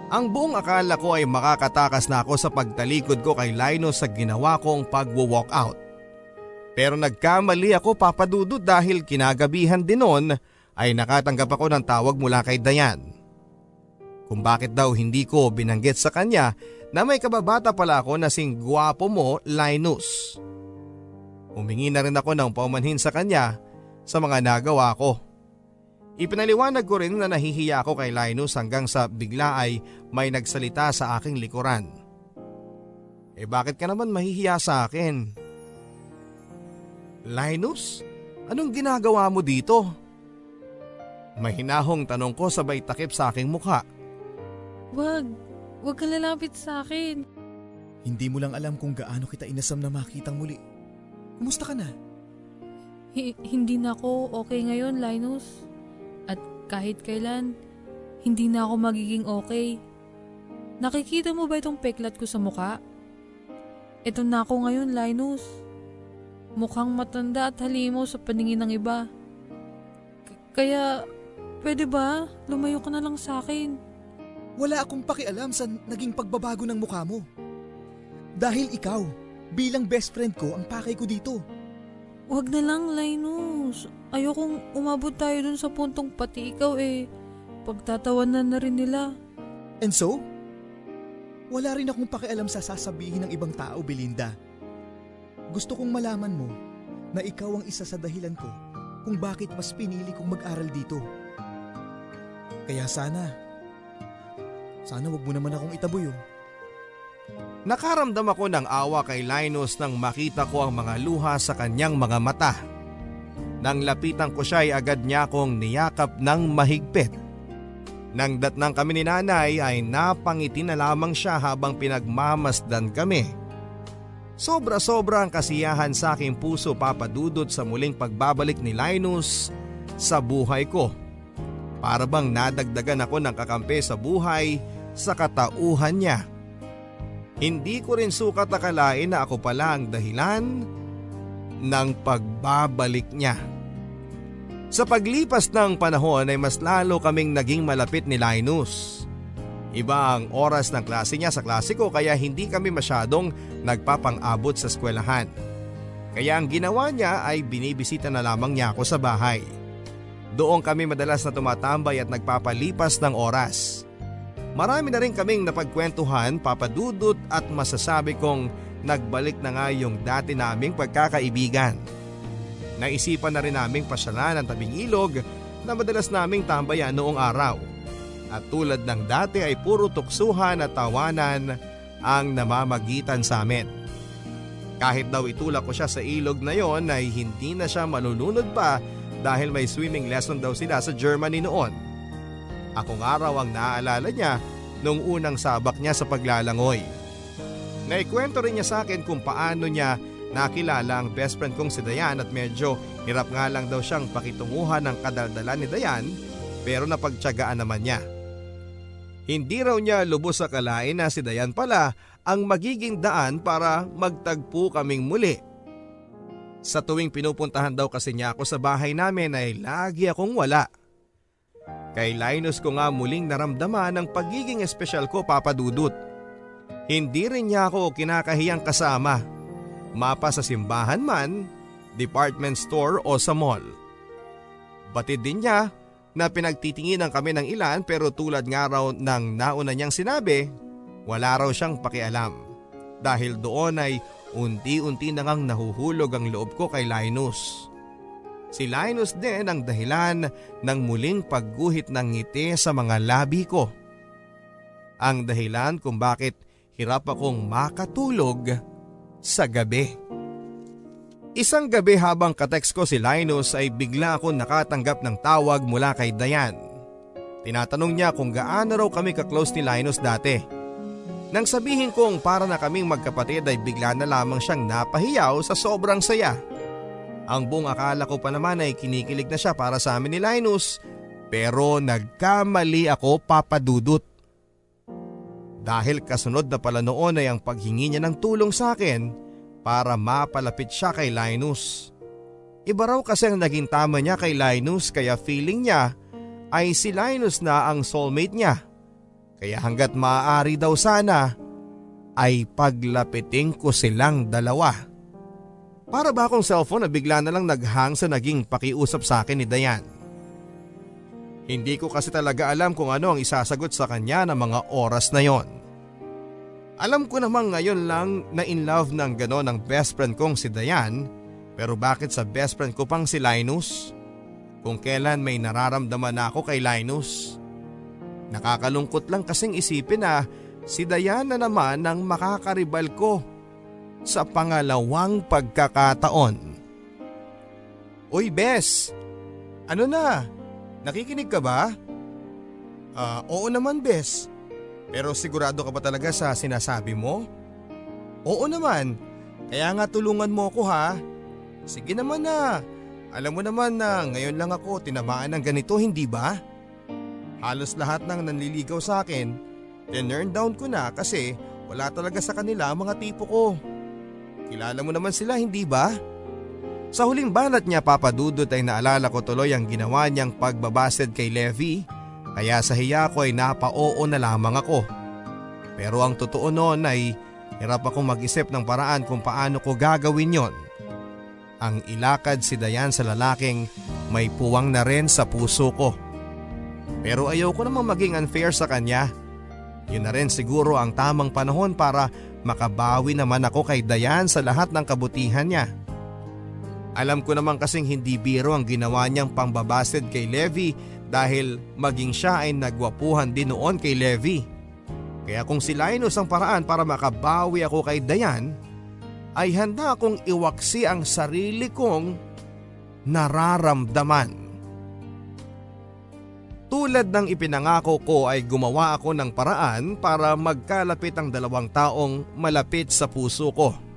Ang buong akala ko ay makakatakas na ako sa pagtalikod ko kay Linus sa ginawa kong pagwo-walk out. Pero nagkamali ako papadudot dahil kinagabihan din noon ay nakatanggap ako ng tawag mula kay Dayan. Kung bakit daw hindi ko binanggit sa kanya na may kababata pala ako na sing gwapo mo, Linus. Humingi na rin ako ng paumanhin sa kanya sa mga nagawa ko. Ipinaliwanag ko rin na nahihiya ako kay Linus hanggang sa bigla ay may nagsalita sa aking likuran. Eh bakit ka naman mahihiya sa akin? Linus, anong ginagawa mo dito? Mahinahong tanong ko sabay takip sa aking mukha. Wag, wag ka lalapit sa akin. Hindi mo lang alam kung gaano kita inasam na makitang muli. Kumusta ka na? H- hindi na ako okay ngayon, Linus. Kahit kailan, hindi na ako magiging okay. Nakikita mo ba itong peklat ko sa mukha? Ito na ako ngayon, Linus. Mukhang matanda at halimaw sa paningin ng iba. K- kaya Pwede ba? Lumayo ka na lang sa akin. Wala akong pakialam sa naging pagbabago ng mukha mo. Dahil ikaw, bilang best friend ko, ang pakay ko dito. Huwag na lang, Linus. Ayokong umabot tayo dun sa puntong pati ikaw eh. Pagtatawanan na rin nila. And so? Wala rin akong pakialam sa sasabihin ng ibang tao, Belinda. Gusto kong malaman mo na ikaw ang isa sa dahilan ko kung bakit mas pinili kong mag-aral dito. Kaya sana, sana wag mo naman akong itaboy oh. Nakaramdam ako ng awa kay Linus nang makita ko ang mga luha sa kanyang mga mata. Nang lapitan ko siya ay agad niya akong niyakap ng mahigpit. Nang datnang kami ni nanay ay napangiti na lamang siya habang pinagmamasdan kami. Sobra-sobra ang kasiyahan sa aking puso papadudot sa muling pagbabalik ni Linus sa buhay ko. Para bang nadagdagan ako ng kakampi sa buhay sa katauhan niya. Hindi ko rin sukat akalain na ako pala ang dahilan ng pagbabalik niya. Sa paglipas ng panahon ay mas lalo kaming naging malapit ni Linus. Iba ang oras ng klase niya sa klase ko kaya hindi kami masyadong nagpapang-abot sa eskwelahan. Kaya ang ginawa niya ay binibisita na lamang niya ako sa bahay. Doon kami madalas na tumatambay at nagpapalipas ng oras. Marami na rin kaming napagkwentuhan, papadudot at masasabi kong nagbalik na nga yung dati naming pagkakaibigan. Naisipan na rin naming pasyalan ang tabing ilog na madalas naming tambayan noong araw. At tulad ng dati ay puro tuksuhan at tawanan ang namamagitan sa amin. Kahit daw itulak ko siya sa ilog na yon ay hindi na siya malulunod pa dahil may swimming lesson daw sila sa Germany noon. Ako nga raw ang naaalala niya nung unang sabak niya sa paglalangoy. Naikwento rin niya sa akin kung paano niya nakilala ang best friend kong si Dayan at medyo hirap nga lang daw siyang pakitunguhan ng kadaldalan ni Dayan pero napagtyagaan naman niya. Hindi raw niya lubos sa kalain na si Dayan pala ang magiging daan para magtagpo kaming muli sa tuwing pinupuntahan daw kasi niya ako sa bahay namin ay lagi akong wala. Kay Linus ko nga muling naramdaman ang pagiging espesyal ko papadudot. Hindi rin niya ako kinakahiyang kasama. Mapa sa simbahan man, department store o sa mall. Batid din niya na pinagtitinginan kami ng ilan pero tulad nga raw ng nauna niyang sinabi, wala raw siyang pakialam. Dahil doon ay Unti-unti na ngang nahuhulog ang loob ko kay Linus. Si Linus din ang dahilan ng muling pagguhit ng ngiti sa mga labi ko. Ang dahilan kung bakit hirap akong makatulog sa gabi. Isang gabi habang katext ko si Linus ay bigla ako nakatanggap ng tawag mula kay Dayan. Tinatanong niya kung gaano raw kami ka-close ni Linus dati. Nang sabihin kong para na kaming magkapatid ay bigla na lamang siyang napahiyaw sa sobrang saya. Ang buong akala ko pa naman ay kinikilig na siya para sa amin ni Linus pero nagkamali ako papadudot. Dahil kasunod na pala noon ay ang paghingi niya ng tulong sa akin para mapalapit siya kay Linus. Iba raw kasi ang naging tama niya kay Linus kaya feeling niya ay si Linus na ang soulmate niya. Kaya hanggat maaari daw sana ay paglapiting ko silang dalawa. Para ba akong cellphone na bigla na lang naghang sa naging pakiusap sa akin ni Dayan. Hindi ko kasi talaga alam kung ano ang isasagot sa kanya ng mga oras na yon. Alam ko namang ngayon lang na in love ng gano'n ang best friend kong si Dayan pero bakit sa best friend ko pang si Linus? Kung kailan may nararamdaman na ako kay Linus. Nakakalungkot lang kasing isipin na si Dayan na naman ang makakaribal ko sa pangalawang pagkakataon. Uy Bes, ano na? Nakikinig ka ba? Ah, uh, oo naman Bes. Pero sigurado ka ba talaga sa sinasabi mo? Oo naman. Kaya nga tulungan mo ako ha. Sige naman na. Alam mo naman na ngayon lang ako tinamaan ng ganito hindi ba? Halos lahat ng nanliligaw sa akin, tinurn down ko na kasi wala talaga sa kanila mga tipo ko. Kilala mo naman sila hindi ba? Sa huling banat niya papadudot ay naalala ko tuloy ang ginawa niyang pagbabasted kay Levi kaya sa hiya ko ay napa-oo na lamang ako. Pero ang totoo noon ay hirap akong mag-isip ng paraan kung paano ko gagawin yon. Ang ilakad si Dayan sa lalaking may puwang na rin sa puso ko. Pero ayaw ko namang maging unfair sa kanya. Yun na rin siguro ang tamang panahon para makabawi naman ako kay Dayan sa lahat ng kabutihan niya. Alam ko naman kasing hindi biro ang ginawa niyang pambabasid kay Levi dahil maging siya ay nagwapuhan din noon kay Levi. Kaya kung si Linus ang paraan para makabawi ako kay Dayan, ay handa akong iwaksi ang sarili kong nararamdaman. Tulad ng ipinangako ko ay gumawa ako ng paraan para magkalapit ang dalawang taong malapit sa puso ko.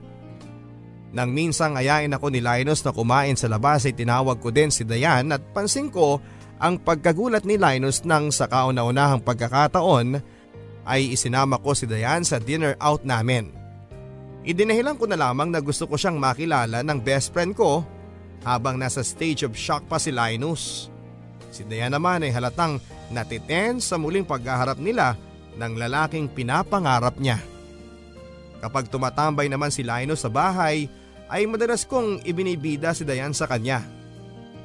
Nang minsang ayain ako ni Linus na kumain sa labas ay tinawag ko din si Dayan at pansin ko ang pagkagulat ni Linus nang sa kauna-unahang pagkakataon ay isinama ko si Dayan sa dinner out namin. Idinahilan ko na lamang na gusto ko siyang makilala ng best friend ko habang nasa stage of shock pa si Linus. Si Dayan naman ay halatang natiten sa muling paghaharap nila ng lalaking pinapangarap niya. Kapag tumatambay naman si Linus sa bahay ay madalas kong ibinibida si Dayan sa kanya.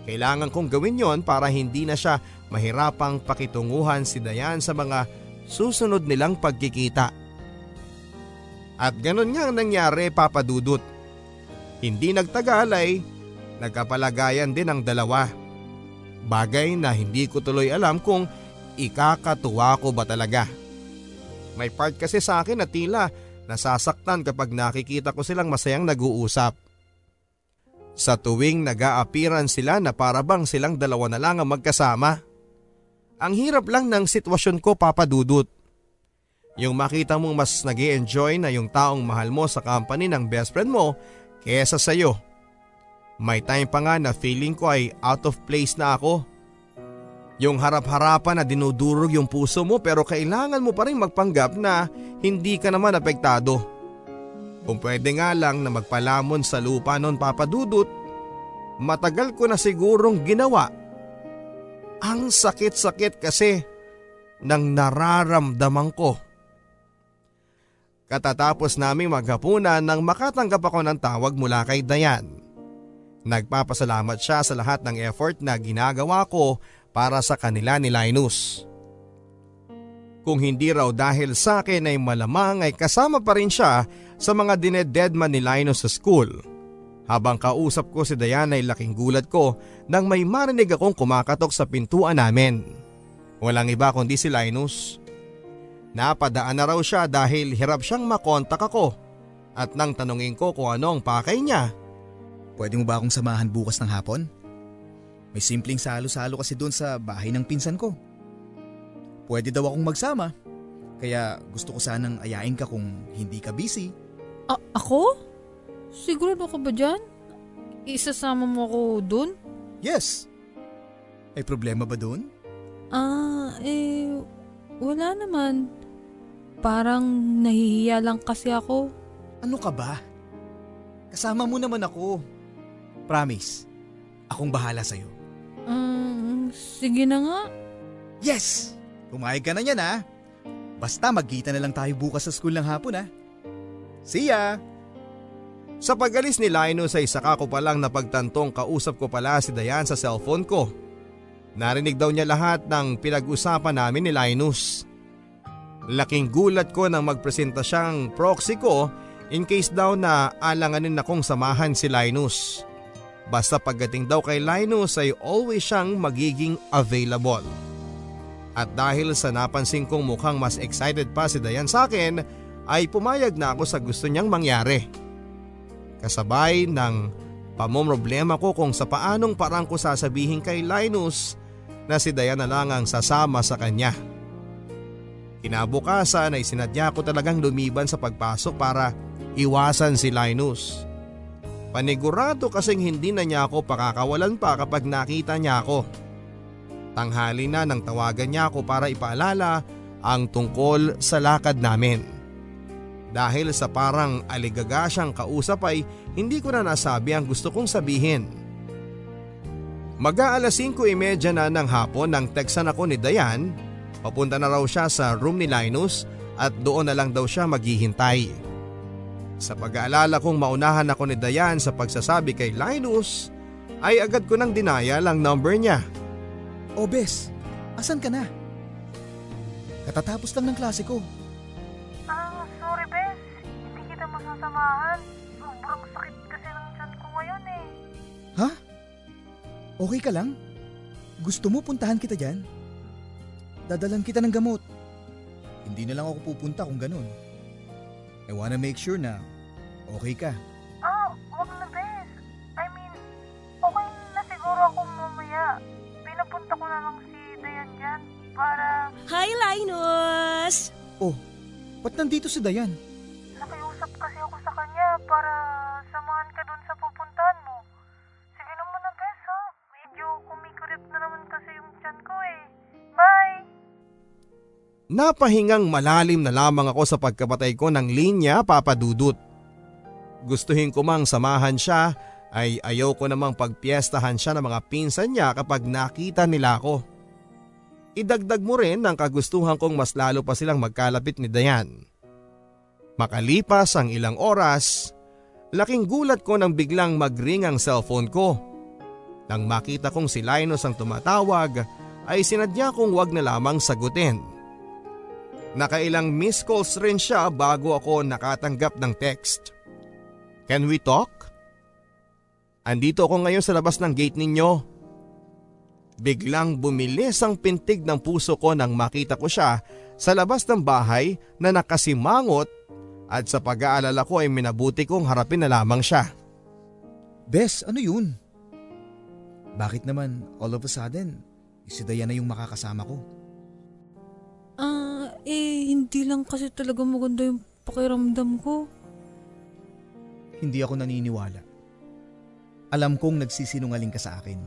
Kailangan kong gawin yon para hindi na siya mahirapang pakitunguhan si Dayan sa mga susunod nilang pagkikita. At ganun nga ang nangyari papadudot. Hindi nagtagal ay nagkapalagayan din ang dalawa. Bagay na hindi ko tuloy alam kung ikakatuwa ko ba talaga. May part kasi sa akin na tila nasasaktan kapag nakikita ko silang masayang nag-uusap. Sa tuwing nag-aapiran sila na parabang silang dalawa na lang ang magkasama. Ang hirap lang ng sitwasyon ko papadudot. Yung makita mong mas nag enjoy na yung taong mahal mo sa company ng best friend mo kesa sa'yo. May time pa nga na feeling ko ay out of place na ako. Yung harap-harapan na dinudurog yung puso mo pero kailangan mo pa rin magpanggap na hindi ka naman apektado. Kung pwede nga lang na magpalamon sa lupa noon papadudot, matagal ko na sigurong ginawa. Ang sakit-sakit kasi ng nararamdaman ko. Katatapos naming maghapunan nang makatanggap ako ng tawag mula kay Dayan. Nagpapasalamat siya sa lahat ng effort na ginagawa ko para sa kanila ni Linus. Kung hindi raw dahil sa akin ay malamang ay kasama pa rin siya sa mga dinededman ni Linus sa school. Habang kausap ko si Diana ay laking gulat ko nang may marinig akong kumakatok sa pintuan namin. Walang iba kundi si Linus. Napadaan na raw siya dahil hirap siyang makontak ako at nang tanungin ko kung ano ang pakay niya. Pwede mo ba akong samahan bukas ng hapon? May simpleng salo-salo kasi doon sa bahay ng pinsan ko. Pwede daw akong magsama. Kaya gusto ko sanang ayain ka kung hindi ka busy. A- ako? Sigurado ka ba dyan? Isasama mo ako dun? Yes. May problema ba doon? Ah, eh, wala naman. Parang nahihiya lang kasi ako. Ano ka ba? Kasama mo naman ako. Promise. Akong bahala sa'yo. Um, sige na nga. Yes! Pumayag ka na yan ha. Basta magkita na lang tayo bukas sa school ng hapon ha. See ya! Sa pagalis ni Linus ay saka ko palang napagtantong kausap ko pala si Dayan sa cellphone ko. Narinig daw niya lahat ng pinag-usapan namin ni Linus. Laking gulat ko nang magpresenta siyang proxy ko in case daw na alanganin akong samahan si Linus. Basta pagdating daw kay Linus ay always siyang magiging available. At dahil sa napansin kong mukhang mas excited pa si Dayan sa akin, ay pumayag na ako sa gusto niyang mangyari. Kasabay ng pamomroblema ko kung sa paanong parang ko sasabihin kay Linus na si Dayan na lang ang sasama sa kanya. Kinabukasan ay sinadya ko talagang lumiban sa pagpasok para iwasan si Linus. Panigurado kasing hindi na niya ako pakakawalan pa kapag nakita niya ako. Tanghali na nang tawagan niya ako para ipaalala ang tungkol sa lakad namin. Dahil sa parang aligaga siyang kausap ay hindi ko na nasabi ang gusto kong sabihin. Mag-aalas 5.30 na ng hapon nang teksan ako ni Dayan, papunta na raw siya sa room ni Linus at doon na lang daw siya maghihintay. Sa pag-aalala kong maunahan ako ni Dayan sa pagsasabi kay Linus, ay agad ko nang dinaya lang number niya. O Bes, asan ka na? Katatapos lang ng klase ko. Ah, sorry, Bes. Hindi kita masasamahan. Sobrang sakit kasi ng tiyan ko ngayon eh. Ha? Okay ka lang? Gusto mo puntahan kita dyan? Dadalan kita ng gamot. Hindi na lang ako pupunta kung ganun. I wanna make sure na okay ka. Ah, wag na, Bes. I mean, okay na siguro ako mamaya. Pinapunta ko na lang si Dayan dyan para Hi, Linus! Oh, ba't nandito si Dayan? nakiusap kasi ako sa kanya para samahan ka doon sa Napahingang malalim na lamang ako sa pagkapatay ko ng linya papadudot. Gustuhin ko mang samahan siya ay ayaw ko namang pagpiestahan siya ng mga pinsan niya kapag nakita nila ako. Idagdag mo rin ang kagustuhan kong mas lalo pa silang magkalapit ni Dayan. Makalipas ang ilang oras, laking gulat ko nang biglang magring ang cellphone ko. Nang makita kong si Linus ang tumatawag ay sinadya kong wag na lamang sagutin. Nakailang miss calls rin siya bago ako nakatanggap ng text. Can we talk? Andito ako ngayon sa labas ng gate ninyo. Biglang bumilis ang pintig ng puso ko nang makita ko siya sa labas ng bahay na nakasimangot at sa pag-aalala ko ay minabuti kong harapin na lamang siya. Bes, ano yun? Bakit naman all of a sudden, si Dayan na yung makakasama ko? Ah, eh, hindi lang kasi talaga maganda yung pakiramdam ko. Hindi ako naniniwala. Alam kong nagsisinungaling ka sa akin.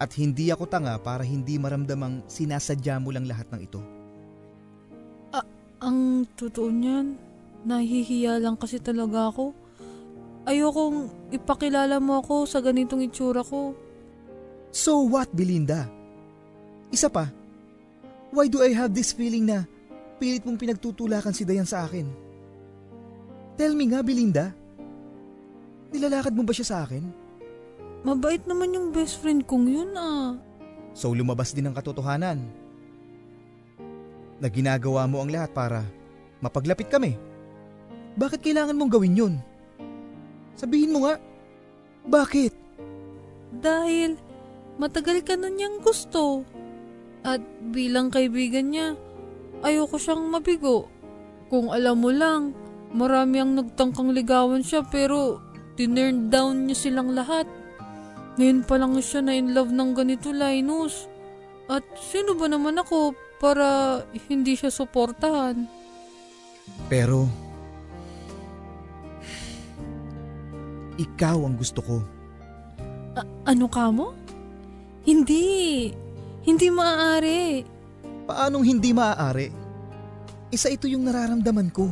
At hindi ako tanga para hindi maramdamang sinasadya mo lang lahat ng ito. Ang totoo niyan, nahihiya lang kasi talaga ako. Ayokong ipakilala mo ako sa ganitong itsura ko. So what, Belinda? Isa pa, why do I have this feeling na pilit mong pinagtutulakan si Dayan sa akin? Tell me nga, Belinda. Nilalakad mo ba siya sa akin? Mabait naman yung best friend kong yun ah. So lumabas din ang katotohanan. Na ginagawa mo ang lahat para mapaglapit kami. Bakit kailangan mong gawin yun? Sabihin mo nga. Bakit? Dahil matagal ka nun niyang gusto. At bilang kaibigan niya, ayoko siyang mabigo. Kung alam mo lang, marami ang nagtangkang ligawan siya pero tinurn down niya silang lahat. Ngayon pa lang siya na in love ng ganito, Linus. At sino ba naman ako para hindi siya suportahan? Pero, ikaw ang gusto ko. A- ano ka mo? Hindi. Hindi maaari. Paanong hindi maaari? Isa ito yung nararamdaman ko.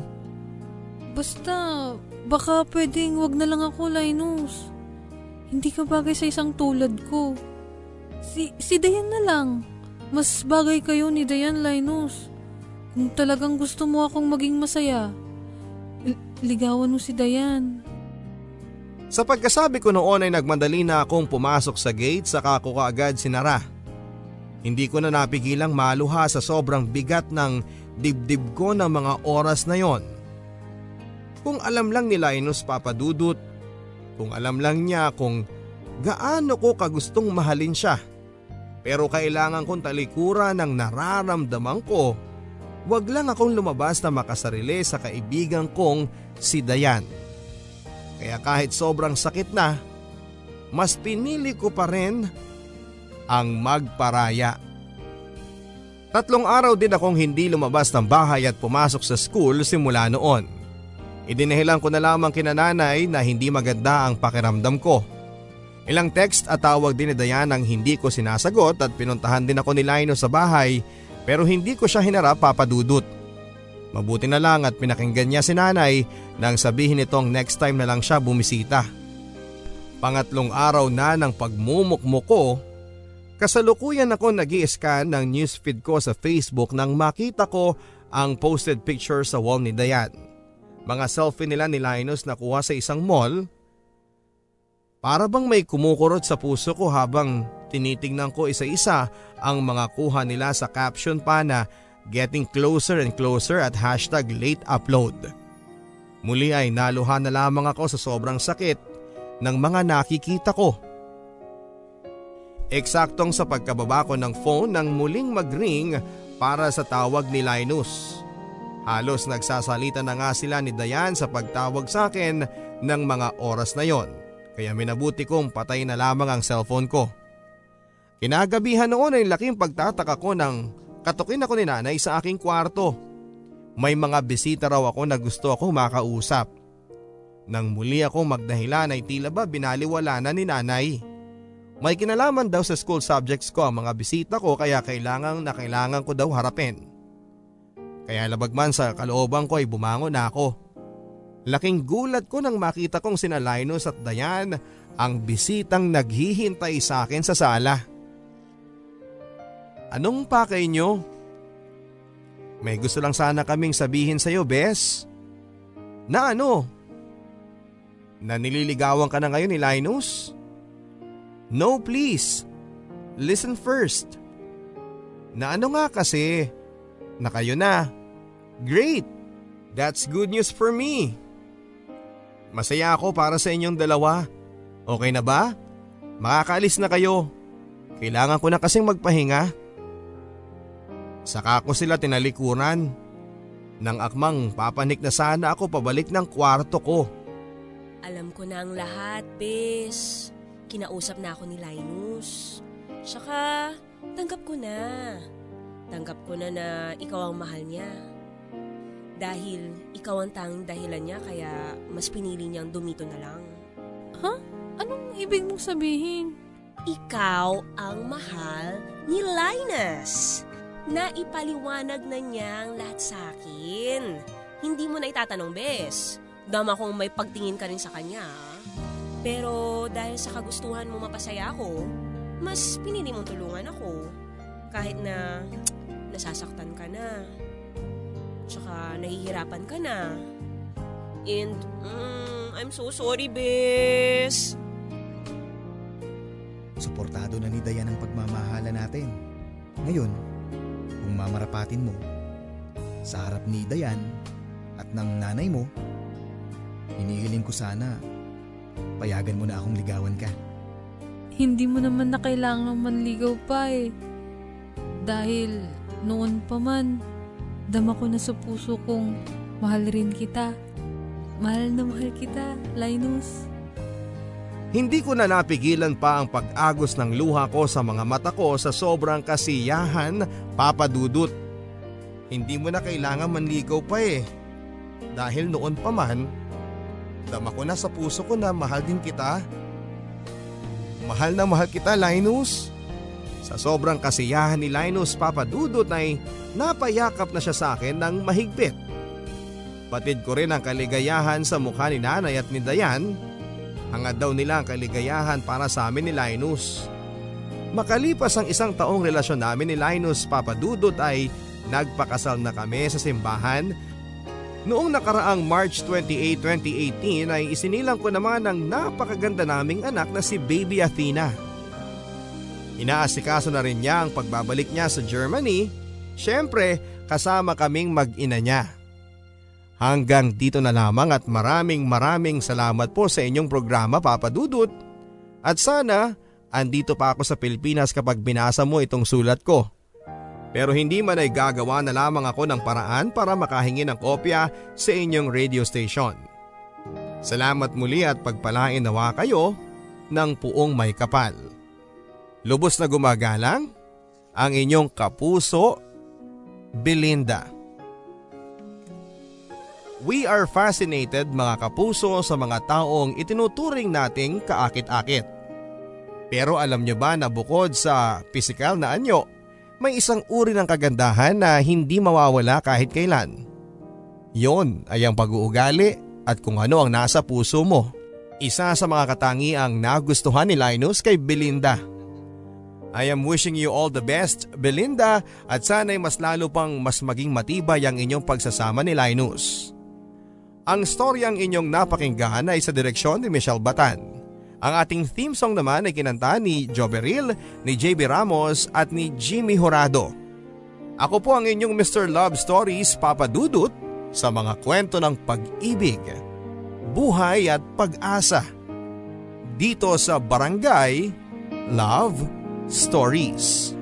Basta, baka pwedeng wag na lang ako, Linus. Hindi ka bagay sa isang tulad ko. Si, si Dayan na lang. Mas bagay kayo ni Dayan, Linus. Kung talagang gusto mo akong maging masaya, l- ligawan mo si Dayan. Sa pagkasabi ko noon ay nagmadali na akong pumasok sa gate saka ko kaagad sinara. Hindi ko na napigilang maluha sa sobrang bigat ng dibdib ko ng mga oras na yon. Kung alam lang ni Linus papadudot, kung alam lang niya kung gaano ko kagustong mahalin siya. Pero kailangan kong talikuran ng nararamdaman ko, wag lang akong lumabas na makasarili sa kaibigan kong si Dayan. Kaya kahit sobrang sakit na, mas pinili ko pa rin ang magparaya. Tatlong araw din akong hindi lumabas ng bahay at pumasok sa school simula noon. Idinahilan ko na lamang kinananay na hindi maganda ang pakiramdam ko. Ilang text at tawag din ni Diane ang hindi ko sinasagot at pinuntahan din ako ni Lino sa bahay pero hindi ko siya hinarap papadudot. Mabuti na lang at pinakinggan niya si nanay nang sabihin nitong next time na lang siya bumisita. Pangatlong araw na ng pagmumukmo ko, kasalukuyan ako nag scan ng newsfeed ko sa Facebook nang makita ko ang posted picture sa wall ni Dayan. Mga selfie nila ni Linus na kuha sa isang mall. Para bang may kumukurot sa puso ko habang tinitingnan ko isa-isa ang mga kuha nila sa caption pa na getting closer and closer at hashtag late upload. Muli ay naluha na lamang ako sa sobrang sakit ng mga nakikita ko. Eksaktong sa pagkababa ko ng phone nang muling magring para sa tawag ni Linus. Halos nagsasalita na nga sila ni Dayan sa pagtawag sa akin ng mga oras na yon. Kaya minabuti kong patay na lamang ang cellphone ko. Kinagabihan noon ay laking pagtataka ko ng katukin ako ni nanay sa aking kwarto. May mga bisita raw ako na gusto ako makausap. Nang muli ako magdahilan ay tila ba binaliwala na ni nanay. May kinalaman daw sa school subjects ko ang mga bisita ko kaya kailangan na kailangan ko daw harapin. Kaya labagman sa kalooban ko ay bumangon na ako. Laking gulat ko nang makita kong sina Linus at Dayan ang bisitang naghihintay sa akin sa sala. Anong pakay nyo? May gusto lang sana kaming sabihin sa'yo, Bes. Na ano? Na nililigawan ka na ngayon ni Linus? No please. Listen first. Na ano nga kasi? Na kayo na. Great. That's good news for me. Masaya ako para sa inyong dalawa. Okay na ba? Makakaalis na kayo. Kailangan ko na kasing magpahinga. Saka ko sila tinalikuran. Nang akmang papanik na sana ako pabalik ng kwarto ko. Alam ko na ang lahat, bes. Kinausap na ako ni Linus. Tsaka, tanggap ko na. Tanggap ko na na ikaw ang mahal niya. Dahil ikaw ang tanging dahilan niya kaya mas pinili niyang dumito na lang. Ha? Anong ibig mong sabihin? Ikaw ang mahal ni Linus. Naipaliwanag na niya ang lahat sa akin. Hindi mo na itatanong, bes. Dama kong may pagtingin ka rin sa kanya. Pero dahil sa kagustuhan mo mapasaya ako, mas pinili mong tulungan ako. Kahit na nasasaktan ka na. Tsaka nahihirapan ka na. And, mm, I'm so sorry, bes. Suportado na ni Dayan ang pagmamahala natin. Ngayon, kung mamarapatin mo, sa harap ni Dayan at ng nanay mo, hinihiling ko sana payagan mo na akong ligawan ka. Hindi mo naman na kailangan manligaw pa eh. Dahil noon pa man, dama ko na sa puso kong mahal rin kita. Mahal na mahal kita, Linus. Hindi ko na napigilan pa ang pag-agos ng luha ko sa mga mata ko sa sobrang kasiyahan, Papa Dudut. Hindi mo na kailangan manligaw pa eh. Dahil noon pa man, dama ko na sa puso ko na mahal din kita. Mahal na mahal kita, Linus. Sa sobrang kasiyahan ni Linus Papa Dudut ay napayakap na siya sa akin ng mahigpit. Patid ko rin ang kaligayahan sa mukha ni nanay at ni Dayan. Hangad daw nila ang kaligayahan para sa amin ni Linus. Makalipas ang isang taong relasyon namin ni Linus Papa Dudut ay nagpakasal na kami sa simbahan. Noong nakaraang March 28, 2018 ay isinilang ko naman ang napakaganda naming anak na si Baby Athena. Inaasikaso na rin niya ang pagbabalik niya sa Germany, syempre kasama kaming mag-ina niya. Hanggang dito na lamang at maraming maraming salamat po sa inyong programa Papa Dudut. At sana andito pa ako sa Pilipinas kapag binasa mo itong sulat ko. Pero hindi man ay gagawa na lamang ako ng paraan para makahingi ng kopya sa inyong radio station. Salamat muli at pagpalain nawa kayo ng puong may kapal. Lubos na gumagalang ang inyong kapuso, Belinda. We are fascinated mga kapuso sa mga taong itinuturing nating kaakit-akit. Pero alam nyo ba na bukod sa pisikal na anyo, may isang uri ng kagandahan na hindi mawawala kahit kailan. Yon ay ang pag-uugali at kung ano ang nasa puso mo. Isa sa mga katangiang nagustuhan ni Linus kay Belinda. I am wishing you all the best, Belinda, at sana'y mas lalo pang mas maging matibay ang inyong pagsasama ni Linus. Ang storyang inyong napakinggan ay sa direksyon ni Michelle Batan. Ang ating theme song naman ay kinanta ni Joberil, ni JB Ramos at ni Jimmy Horado. Ako po ang inyong Mr. Love Stories Papa Dudut sa mga kwento ng pag-ibig, buhay at pag-asa. Dito sa Barangay Love Stories.